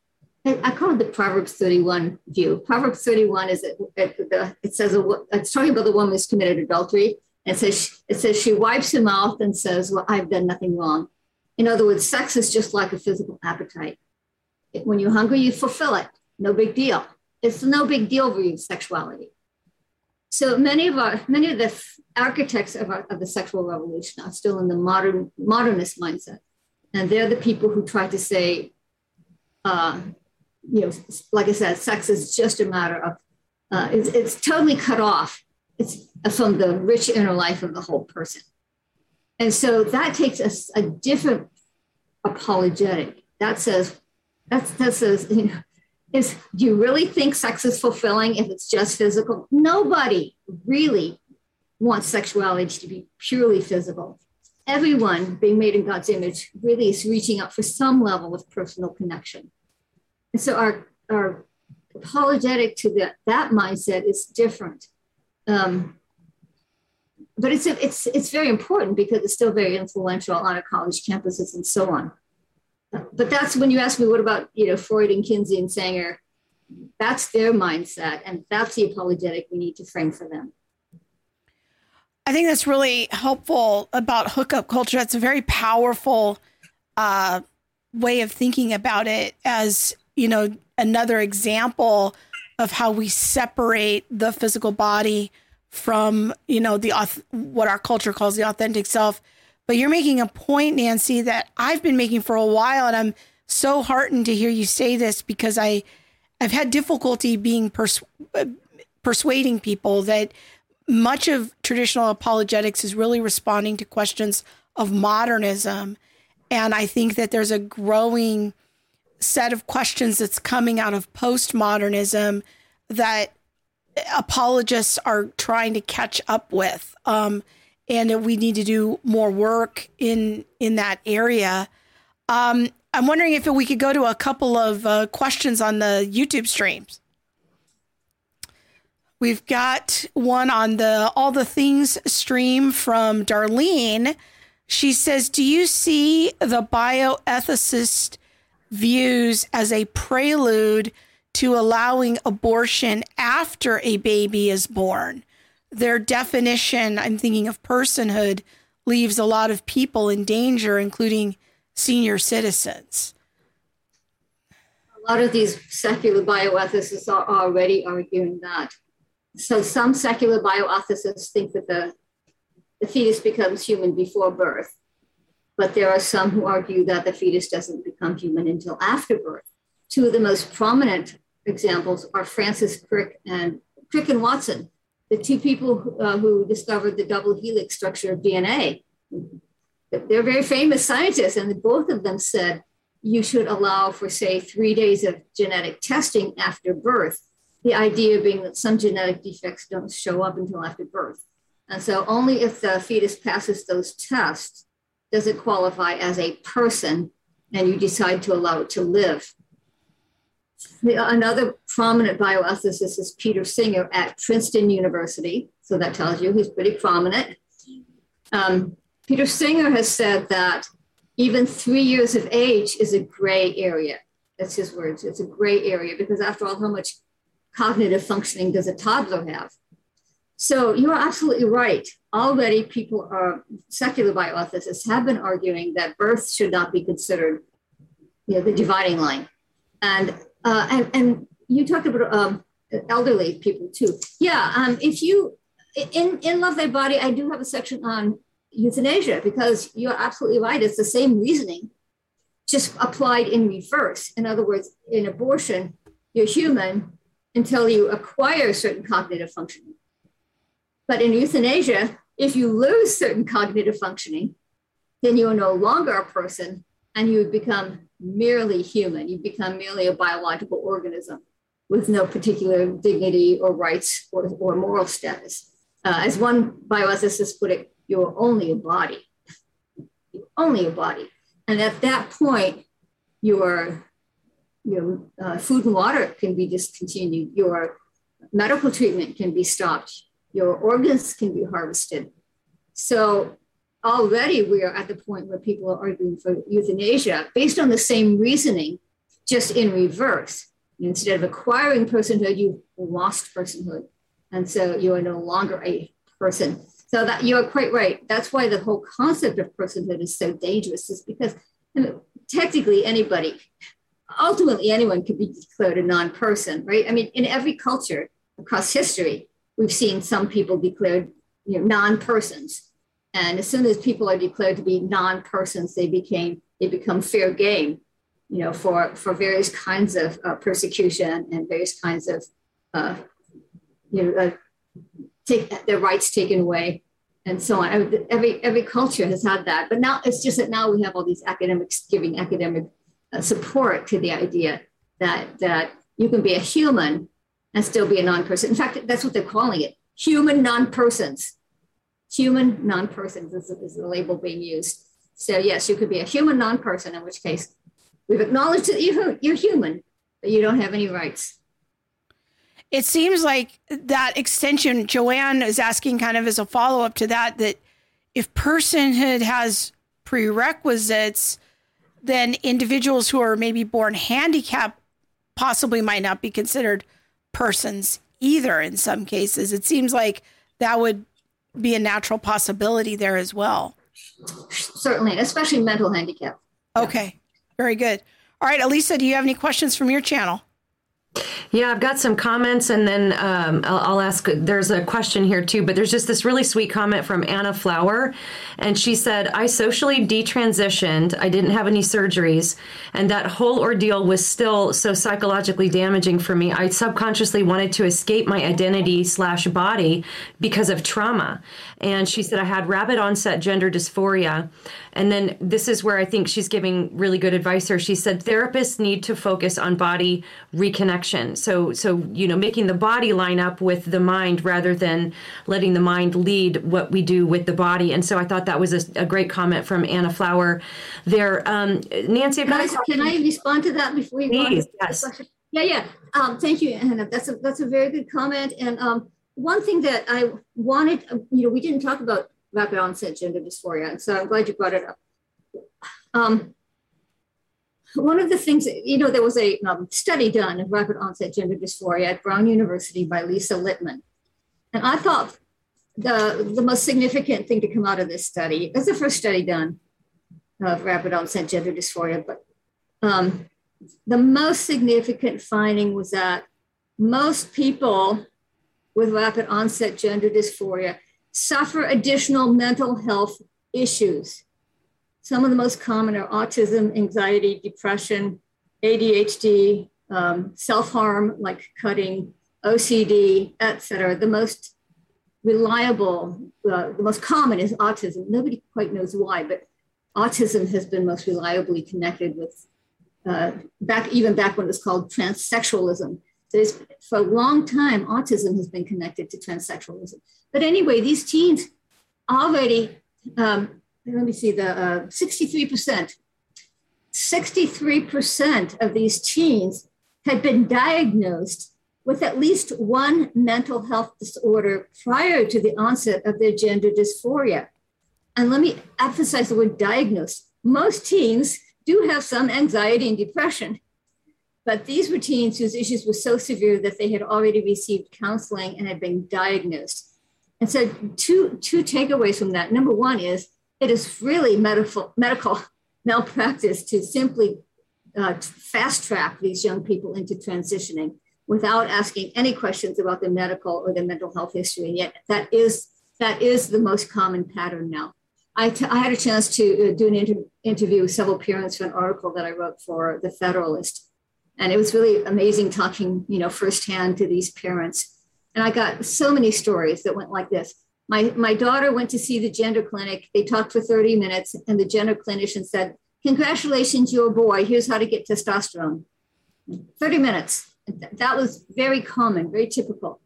I call it the Proverbs 31 view. Proverbs 31 is it, it, it says it's talking about the woman who's committed adultery. And it says it says she wipes her mouth and says, "Well, I've done nothing wrong." In other words, sex is just like a physical appetite. When you're hungry, you fulfill it. No big deal. It's no big deal for you sexuality. So many of our many of the architects of, our, of the sexual revolution are still in the modern modernist mindset, and they're the people who try to say. Uh, you know, like I said, sex is just a matter of, uh, it's, it's totally cut off. It's from the rich inner life of the whole person. And so that takes us a, a different apologetic. That says, that's, that says, you know, is do you really think sex is fulfilling if it's just physical? Nobody really wants sexuality to be purely physical. Everyone being made in God's image really is reaching out for some level of personal connection. And so our, our apologetic to that, that mindset is different. Um, but it's, it's, it's very important because it's still very influential on our college campuses and so on but that's when you ask me, what about, you know, Freud and Kinsey and Sanger? That's their mindset. And that's the apologetic we need to frame for them. I think that's really helpful about hookup culture. That's a very powerful uh, way of thinking about it as, you know, another example of how we separate the physical body from, you know, the what our culture calls the authentic self. But you're making a point, Nancy, that I've been making for a while, and I'm so heartened to hear you say this because I, I've had difficulty being pers- persuading people that much of traditional apologetics is really responding to questions of modernism, and I think that there's a growing set of questions that's coming out of postmodernism that apologists are trying to catch up with. Um, and we need to do more work in in that area. Um, I'm wondering if we could go to a couple of uh, questions on the YouTube streams. We've got one on the All the Things stream from Darlene. She says, Do you see the bioethicist views as a prelude to allowing abortion after a baby is born? their definition, I'm thinking of personhood, leaves a lot of people in danger, including senior citizens. A lot of these secular bioethicists are already arguing that. So some secular bioethicists think that the, the fetus becomes human before birth, but there are some who argue that the fetus doesn't become human until after birth. Two of the most prominent examples are Francis Crick and Crick and Watson, the two people uh, who discovered the double helix structure of DNA. They're very famous scientists, and both of them said you should allow for, say, three days of genetic testing after birth. The idea being that some genetic defects don't show up until after birth. And so, only if the fetus passes those tests does it qualify as a person and you decide to allow it to live. Another prominent bioethicist is Peter Singer at Princeton University. So that tells you he's pretty prominent. Um, Peter Singer has said that even three years of age is a gray area. That's his words. It's a gray area because, after all, how much cognitive functioning does a toddler have? So you are absolutely right. Already, people are secular bioethicists have been arguing that birth should not be considered, you know, the dividing line. And uh, and, and you talked about um, elderly people too. Yeah, um, if you in in Love Thy Body, I do have a section on euthanasia because you're absolutely right. It's the same reasoning, just applied in reverse. In other words, in abortion, you're human until you acquire certain cognitive functioning. But in euthanasia, if you lose certain cognitive functioning, then you are no longer a person and you become merely human. You become merely a biological organism with no particular dignity or rights or, or moral status. Uh, as one bioethicist put it, you're only a body. You're only a body. And at that point, your, your uh, food and water can be discontinued, your medical treatment can be stopped, your organs can be harvested. So already we are at the point where people are arguing for euthanasia based on the same reasoning, just in reverse. Instead of acquiring personhood, you've lost personhood. And so you are no longer a person. So that you are quite right. That's why the whole concept of personhood is so dangerous, is because technically anybody, ultimately anyone could be declared a non-person, right? I mean, in every culture across history, we've seen some people declared you know, non-persons and as soon as people are declared to be non-persons, they became they become fair game, you know, for for various kinds of uh, persecution and various kinds of, uh, you know, uh, take their rights taken away and so on. Every every culture has had that, but now it's just that now we have all these academics giving academic uh, support to the idea that that you can be a human and still be a non-person. In fact, that's what they're calling it: human non-persons. Human non-persons is, is the label being used. So yes, you could be a human non-person, in which case we've acknowledged that you're, you're human, but you don't have any rights. It seems like that extension, Joanne is asking kind of as a follow up to that, that if personhood has prerequisites, then individuals who are maybe born handicapped possibly might not be considered persons either in some cases. It seems like that would be a natural possibility there as well. Certainly, especially mental handicap. Okay, very good. All right, Alisa, do you have any questions from your channel? Yeah, I've got some comments, and then um, I'll, I'll, ask. There's a question here too, but there's just this really sweet comment from Anna Flower, and she said, "I socially detransitioned. I didn't have any surgeries, and that whole ordeal was still so psychologically damaging for me. I subconsciously wanted to escape my identity slash body because of trauma." And she said, "I had rapid onset gender dysphoria, and then this is where I think she's giving really good advice here. She said therapists need to focus on body reconnection." so so you know making the body line up with the mind rather than letting the mind lead what we do with the body. And so i thought that was a, a great comment from anna flower there. Um, nancy can I, can I, respond to that before you Please, go on? Yes. yeah yeah. Um, thank you anna. That's a that's a very good comment. And um, one thing that i wanted you know we didn't talk about rapid onset gender dysphoria and so i'm glad you brought it up um, one of the things, you know, there was a um, study done of rapid onset gender dysphoria at Brown University by Lisa Littman. And I thought the, the most significant thing to come out of this study, was the first study done of rapid onset gender dysphoria, but um, the most significant finding was that most people with rapid onset gender dysphoria suffer additional mental health issues some of the most common are autism, anxiety, depression, ADHD, um, self-harm like cutting, OCD, etc. The most reliable, uh, the most common is autism. Nobody quite knows why, but autism has been most reliably connected with uh, back even back when it was called transsexualism. There's, for a long time, autism has been connected to transsexualism. But anyway, these teens already um, let me see, the uh, 63%, 63% of these teens had been diagnosed with at least one mental health disorder prior to the onset of their gender dysphoria. And let me emphasize the word diagnosed. Most teens do have some anxiety and depression, but these were teens whose issues were so severe that they had already received counseling and had been diagnosed. And so, two, two takeaways from that. Number one is it is really medical, medical malpractice to simply uh, fast track these young people into transitioning without asking any questions about their medical or their mental health history. And yet that is, that is the most common pattern now. I, t- I had a chance to uh, do an inter- interview with several parents for an article that I wrote for The Federalist. And it was really amazing talking, you know, firsthand to these parents. And I got so many stories that went like this. My, my daughter went to see the gender clinic. They talked for 30 minutes, and the gender clinician said, Congratulations, you're a boy. Here's how to get testosterone. 30 minutes. That was very common, very typical.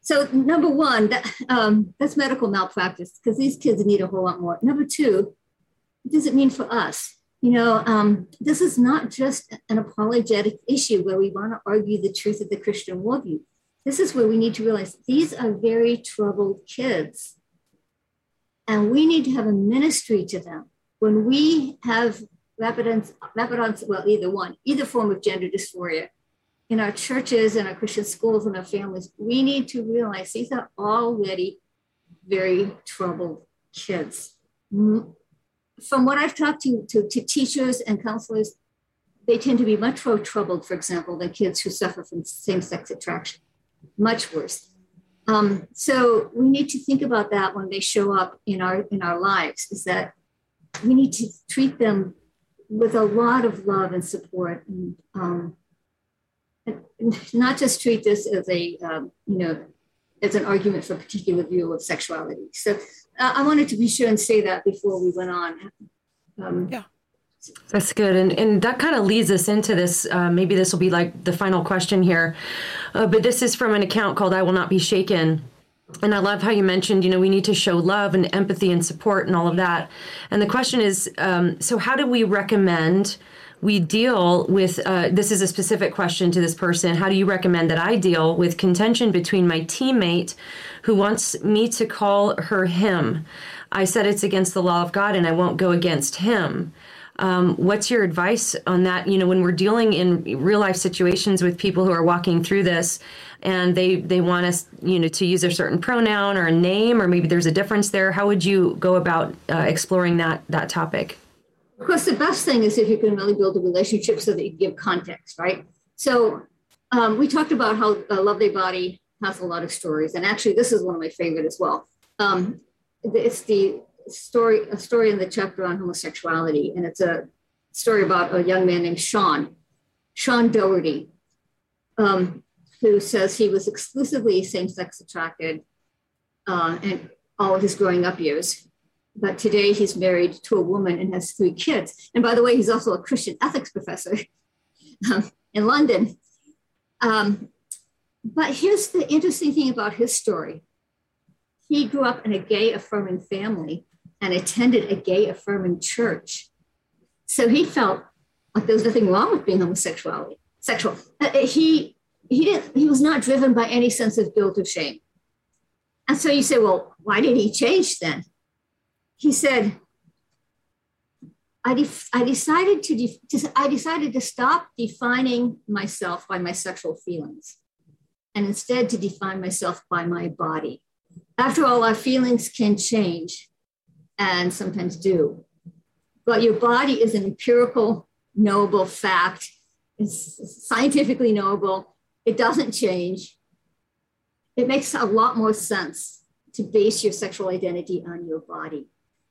So, number one, that, um, that's medical malpractice because these kids need a whole lot more. Number two, what does it mean for us? You know, um, this is not just an apologetic issue where we want to argue the truth of the Christian worldview this is where we need to realize these are very troubled kids. And we need to have a ministry to them. When we have rapid, rapid well, either one, either form of gender dysphoria in our churches and our Christian schools and our families, we need to realize these are already very troubled kids. From what I've talked to, to, to teachers and counselors, they tend to be much more troubled, for example, than kids who suffer from same sex attraction much worse. Um, so we need to think about that when they show up in our in our lives. Is that we need to treat them with a lot of love and support, and, um, and not just treat this as a um, you know as an argument for a particular view of sexuality. So uh, I wanted to be sure and say that before we went on. Um, yeah. That's good. And, and that kind of leads us into this. Uh, maybe this will be like the final question here. Uh, but this is from an account called I Will Not Be Shaken. And I love how you mentioned, you know, we need to show love and empathy and support and all of that. And the question is um, so, how do we recommend we deal with uh, this is a specific question to this person how do you recommend that i deal with contention between my teammate who wants me to call her him. I said it's against the law of god and i won't go against him. Um, what's your advice on that? You know when we're dealing in real life situations with people who are walking through this and they they want us you know to use a certain pronoun or a name or maybe there's a difference there how would you go about uh, exploring that that topic? Of course, the best thing is if you can really build a relationship so that you give context, right? So um, we talked about how uh, Love Thy Body has a lot of stories, and actually, this is one of my favorite as well. Um, it's the story, a story in the chapter on homosexuality, and it's a story about a young man named Sean, Sean Doherty, um, who says he was exclusively same-sex attracted uh, and all of his growing up years but today he's married to a woman and has three kids. And by the way, he's also a Christian ethics professor um, in London. Um, but here's the interesting thing about his story he grew up in a gay affirming family and attended a gay affirming church. So he felt like there was nothing wrong with being homosexuality, sexual. Uh, uh, he he didn't he was not driven by any sense of guilt or shame. And so you say, well, why did he change then? he said, I, de- I decided to, de- to, I decided to stop defining myself by my sexual feelings and instead to define myself by my body. After all, our feelings can change and sometimes do. But your body is an empirical, knowable fact. It's scientifically knowable. It doesn't change. It makes a lot more sense to base your sexual identity on your body.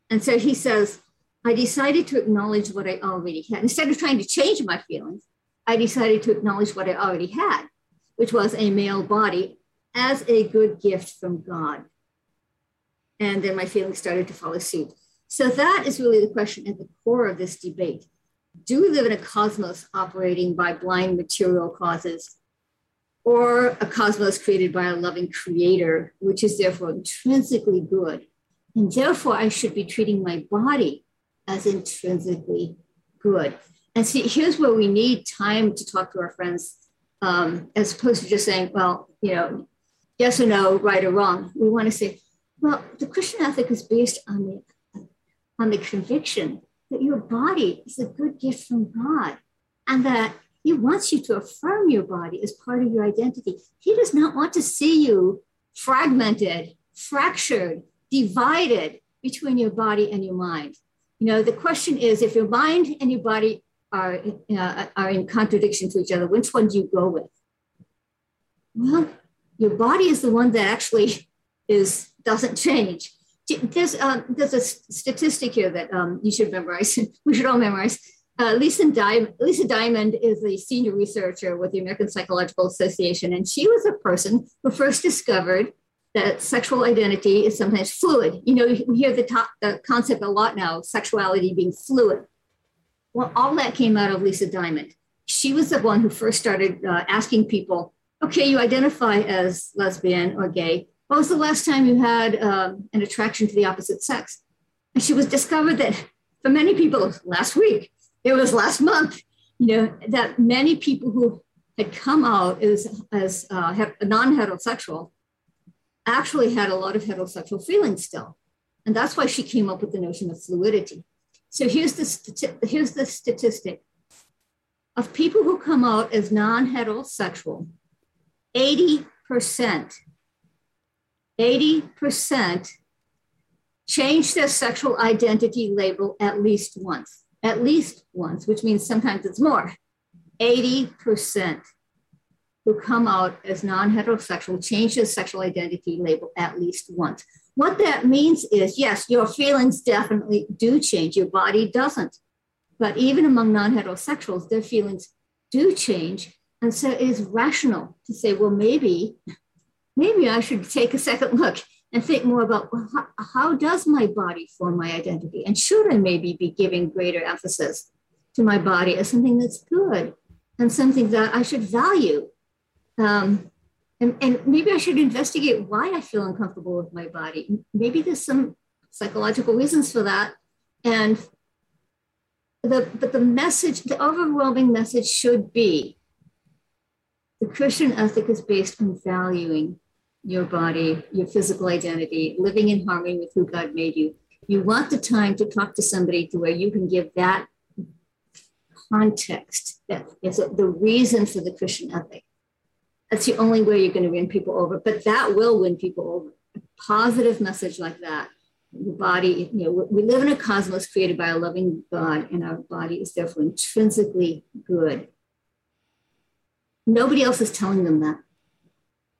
And so he says, I decided to acknowledge what I already had. Instead of trying to change my feelings, I decided to acknowledge what I already had, which was a male body as a good gift from God. And then my feelings started to follow suit. So that is really the question at the core of this debate. Do we live in a cosmos operating by blind material causes or a cosmos created by a loving creator, which is therefore intrinsically good and therefore, I should be treating my body as intrinsically good. And see, here's where we need time to talk to our friends, um, as opposed to just saying, well, you know, yes or no, right or wrong. We want to say, well, the Christian ethic is based on the, on the conviction that your body is a good gift from God and that He wants you to affirm your body as part of your identity. He does not want to see you fragmented, fractured, divided between your body and your mind. You know, the question is if your mind and your body are, uh, are in contradiction to each other, which one do you go with? Well, your body is the one that actually is doesn't change. There's, um, there's a statistic here that um, you should memorize. we should all memorize. Uh, Lisa, Diamond, Lisa Diamond is a senior researcher with the American Psychological Association, and she was a person who first discovered that sexual identity is sometimes fluid. You know, we hear the, top, the concept a lot now, sexuality being fluid. Well, all that came out of Lisa Diamond. She was the one who first started uh, asking people, okay, you identify as lesbian or gay. When was the last time you had um, an attraction to the opposite sex? And she was discovered that for many people, last week, it was last month, you know, that many people who had come out as, as uh, non heterosexual actually had a lot of heterosexual feelings still. And that's why she came up with the notion of fluidity. So here's the, here's the statistic of people who come out as non heterosexual, 80%, 80% change their sexual identity label at least once, at least once, which means sometimes it's more. 80% who come out as non heterosexual change their sexual identity label at least once. What that means is yes, your feelings definitely do change, your body doesn't. But even among non heterosexuals, their feelings do change. And so it is rational to say, well, maybe, maybe I should take a second look and think more about well, how, how does my body form my identity? And should I maybe be giving greater emphasis to my body as something that's good and something that I should value. Um, and, and maybe I should investigate why I feel uncomfortable with my body. Maybe there's some psychological reasons for that. And the, but the message, the overwhelming message should be the Christian ethic is based on valuing your body, your physical identity, living in harmony with who God made you. You want the time to talk to somebody to where you can give that context that is the reason for the Christian ethic. That's the only way you're going to win people over, but that will win people over. A positive message like that. The body, you know, we live in a cosmos created by a loving God, and our body is therefore intrinsically good. Nobody else is telling them that.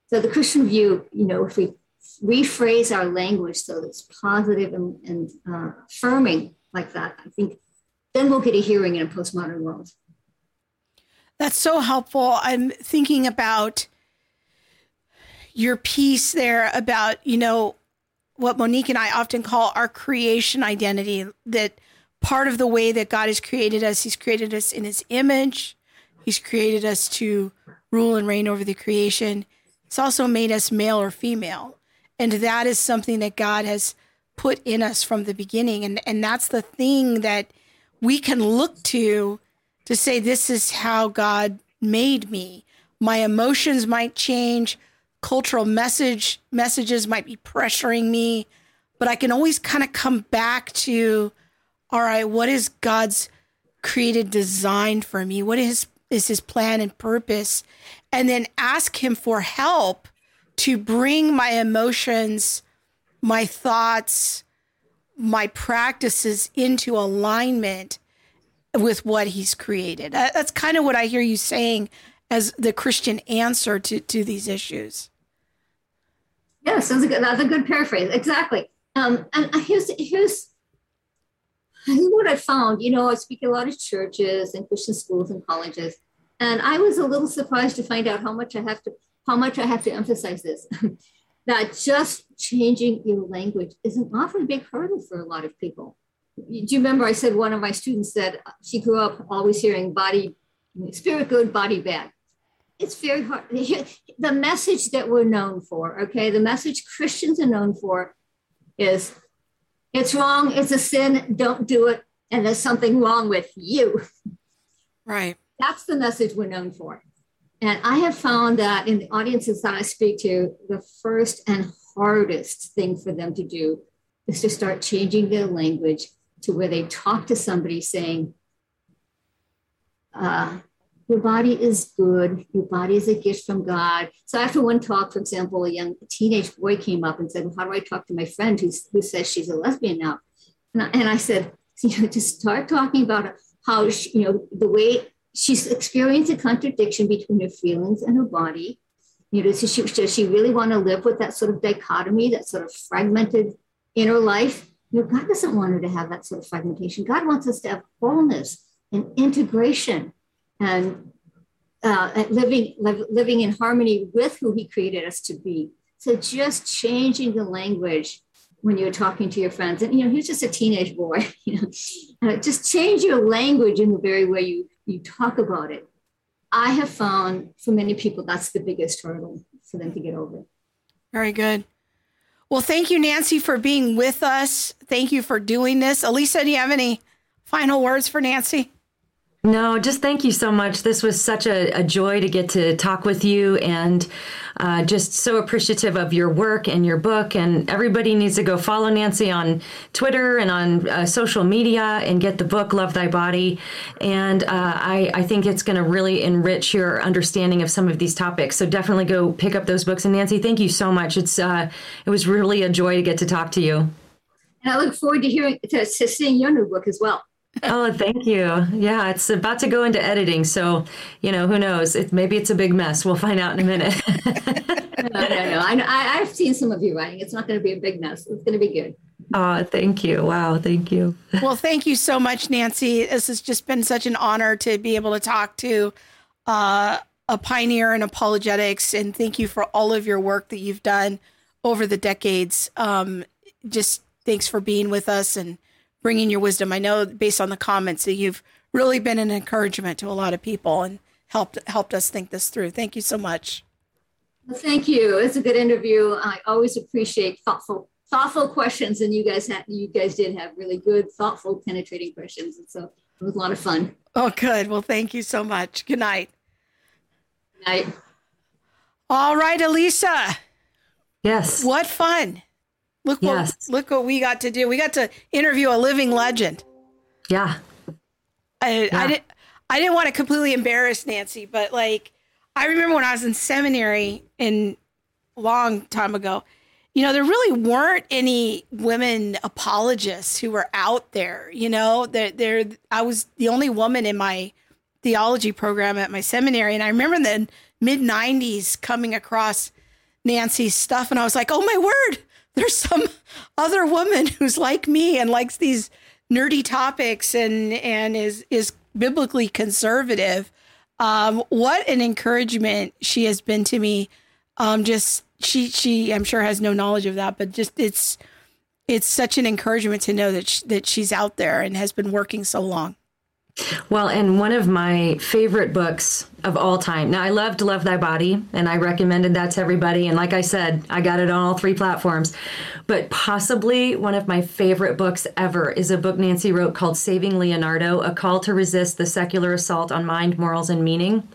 So the Christian view, you know, if we rephrase our language so that it's positive and, and uh, affirming like that, I think then we'll get a hearing in a postmodern world. That's so helpful. I'm thinking about your piece there about, you know, what Monique and I often call our creation identity, that part of the way that God has created us, He's created us in His image. He's created us to rule and reign over the creation. He's also made us male or female. And that is something that God has put in us from the beginning. And, and that's the thing that we can look to to say, this is how God made me. My emotions might change, cultural message messages might be pressuring me, but I can always kind of come back to, all right, what is God's created design for me? What is is his plan and purpose? And then ask him for help to bring my emotions, my thoughts, my practices into alignment with what he's created. That's kind of what I hear you saying as the Christian answer to, to these issues. Yes, that's a good, that's a good paraphrase. Exactly. Um, and here's, here's, what I found. You know, I speak at a lot of churches and Christian schools and colleges, and I was a little surprised to find out how much I have to, how much I have to emphasize this. that just changing your language is an awfully big hurdle for a lot of people. Do you remember I said one of my students that she grew up always hearing body, spirit good, body bad. It's very hard. The message that we're known for, okay, the message Christians are known for is it's wrong, it's a sin, don't do it, and there's something wrong with you. Right. That's the message we're known for. And I have found that in the audiences that I speak to, the first and hardest thing for them to do is to start changing their language to where they talk to somebody saying, uh, your body is good. Your body is a gift from God. So after one talk, for example, a young teenage boy came up and said, well, how do I talk to my friend who's, who says she's a lesbian now? And I, and I said, you know, to start talking about how, she, you know, the way she's experienced a contradiction between her feelings and her body. You know, does she, does she really want to live with that sort of dichotomy, that sort of fragmented inner life? You know, God doesn't want her to have that sort of fragmentation. God wants us to have wholeness and integration and, uh, living, living in harmony with who He created us to be. So just changing the language when you're talking to your friends, and you know, he's just a teenage boy. You know, uh, just change your language in the very way you you talk about it. I have found for many people that's the biggest hurdle for them to get over. Very good. Well, thank you, Nancy, for being with us. Thank you for doing this. Alisa, do you have any final words for Nancy? No, just thank you so much. This was such a, a joy to get to talk with you and uh, just so appreciative of your work and your book. And everybody needs to go follow Nancy on Twitter and on uh, social media and get the book, Love Thy Body. And uh, I, I think it's going to really enrich your understanding of some of these topics. So definitely go pick up those books. And Nancy, thank you so much. It's uh, It was really a joy to get to talk to you. And I look forward to hearing to, to seeing your new book as well oh, thank you. Yeah, it's about to go into editing, so you know who knows? It, maybe it's a big mess. We'll find out in a minute. no, no, no. I, I've seen some of you writing. It's not going to be a big mess. It's going to be good. Oh, thank you. Wow, thank you. well, thank you so much, Nancy. This has just been such an honor to be able to talk to uh, a pioneer in apologetics, and thank you for all of your work that you've done over the decades. Um, just thanks for being with us and bringing your wisdom. I know based on the comments that you've really been an encouragement to a lot of people and helped helped us think this through. Thank you so much. Well, thank you. It's a good interview. I always appreciate thoughtful thoughtful questions, and you guys had you guys did have really good, thoughtful, penetrating questions, and so it was a lot of fun. Oh, good. Well, thank you so much. Good night. Good night. All right, Alisa. Yes. What fun. Look what Yes. look what we got to do. We got to interview a living legend. Yeah. I, Yeah. I didn't I didn't want to completely embarrass Nancy, but like I remember when I was in seminary in long time ago, you know, there really weren't any women apologists who were out there. You know, there there I was the only woman in my theology program at my seminary, and I remember in the mid '90s coming across Nancy's stuff, and I was like, oh my word, there's some other woman who's like me and likes these nerdy topics and and is is biblically conservative. Um, what an encouragement she has been to me. Um, just she she I'm sure has no knowledge of that, but just it's it's such an encouragement to know that sh- that she's out there and has been working so long. Well, and one of my favorite books of all time. Now, I loved Love Thy Body, and I recommended that to everybody. And like I said, I got it on all three platforms. But possibly one of my favorite books ever is a book Nancy wrote called Saving Leonardo A Call to Resist the Secular Assault on Mind, Morals, and Meaning.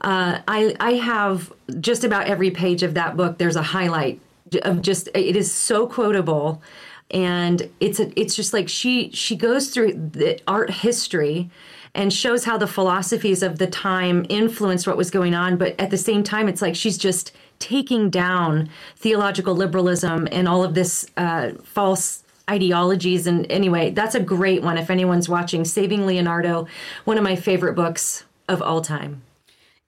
Uh, I, I have just about every page of that book, there's a highlight of just, it is so quotable and it's a, it's just like she she goes through the art history and shows how the philosophies of the time influenced what was going on but at the same time it's like she's just taking down theological liberalism and all of this uh, false ideologies and anyway that's a great one if anyone's watching saving leonardo one of my favorite books of all time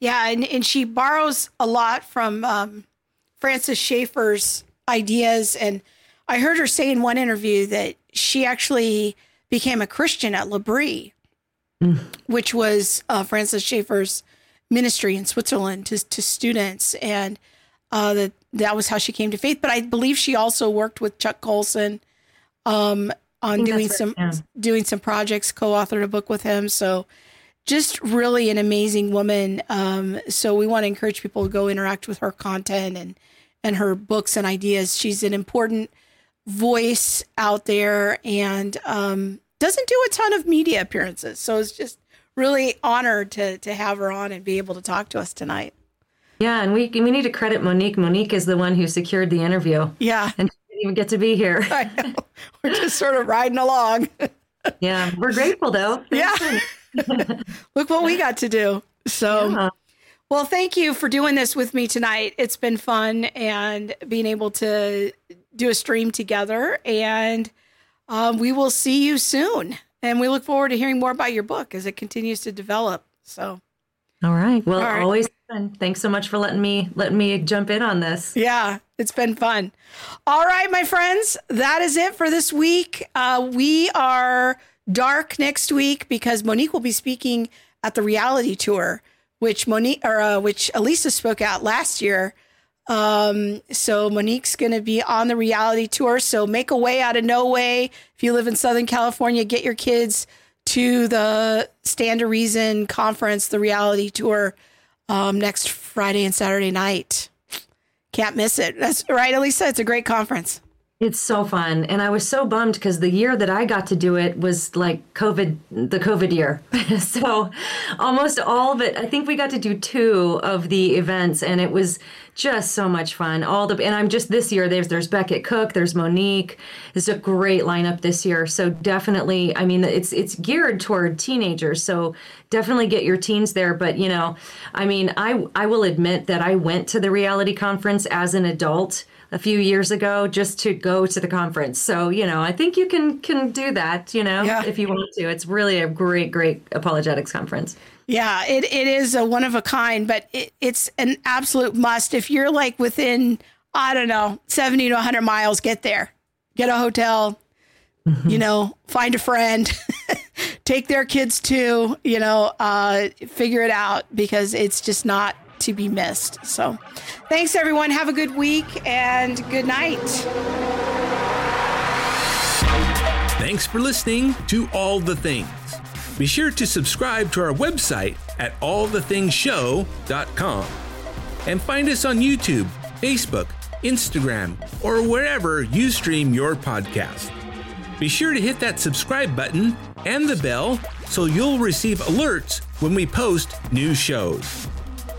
Yeah, and, and she borrows a lot from um, Francis Schaeffer's ideas. And I heard her say in one interview that she actually became a Christian at L'Abri, which was uh, Francis Schaeffer's ministry in Switzerland to, to students. And uh, that, that was how she came to faith. But I believe she also worked with Chuck Colson um, on doing that's some yeah. doing some projects, co-authored a book with him. So just really an amazing woman. Um, so we want to encourage people to go interact with her content and and her books and ideas. She's an important voice out there and um, doesn't do a ton of media appearances. So it's just really honored to to have her on and be able to talk to us tonight. yeah and we we need to credit monique monique is the one who secured the interview Yeah, and she didn't even get to be here. We're just sort of riding along. yeah we're grateful though Yeah. Look what we got to do. So, Yeah. well, thank you for doing this with me tonight. It's been fun and being able to do a stream together. And um, we will see you soon. And we look forward to hearing more about your book as it continues to develop. So, All right. Well, All right. always fun. Thanks so much for letting me letting me jump in on this. Yeah, it's been fun. All right, my friends, that is it for this week. Uh, we are dark next week because Monique will be speaking at the reality tour, which Monique or uh, which Alisa spoke at last year. Um, so Monique's going to be on the reality tour. So make a way out of no way. If you live in Southern California, get your kids to the Stand to Reason conference, the reality tour, um, next Friday and Saturday night. Can't miss it. That's right, Alisa. It's a great conference. It's so fun. And I was so bummed because the year that I got to do it was like COVID, the COVID year. so almost all of it, I think we got to do two of the events and it was just so much fun. All the, and I'm just this year, there's, there's Beckett Cook, there's Monique. It's a great lineup this year. So definitely, I mean, it's, it's geared toward teenagers. So definitely get your teens there. But you know, I mean, I, I will admit that I went to the reality conference as an adult a few years ago just to go to the conference. So, you know, I think you can can do that, you know, Yeah. if you want to. It's really a great great apologetics conference. Yeah, it, it is a one of a kind, but it, it's an absolute must. If you're like within, I don't know, 70 to 100 miles, get there, get a hotel, you know, find a friend, take their kids too, you know, uh, figure it out because it's just not to be missed. So thanks, everyone. Have a good week and good night. Thanks for listening to All the Things. Be sure to subscribe to our website at allthethingshow.com and find us on YouTube, Facebook, Instagram, or wherever you stream your podcast. Be sure to hit that subscribe button and the bell so you'll receive alerts when we post new shows.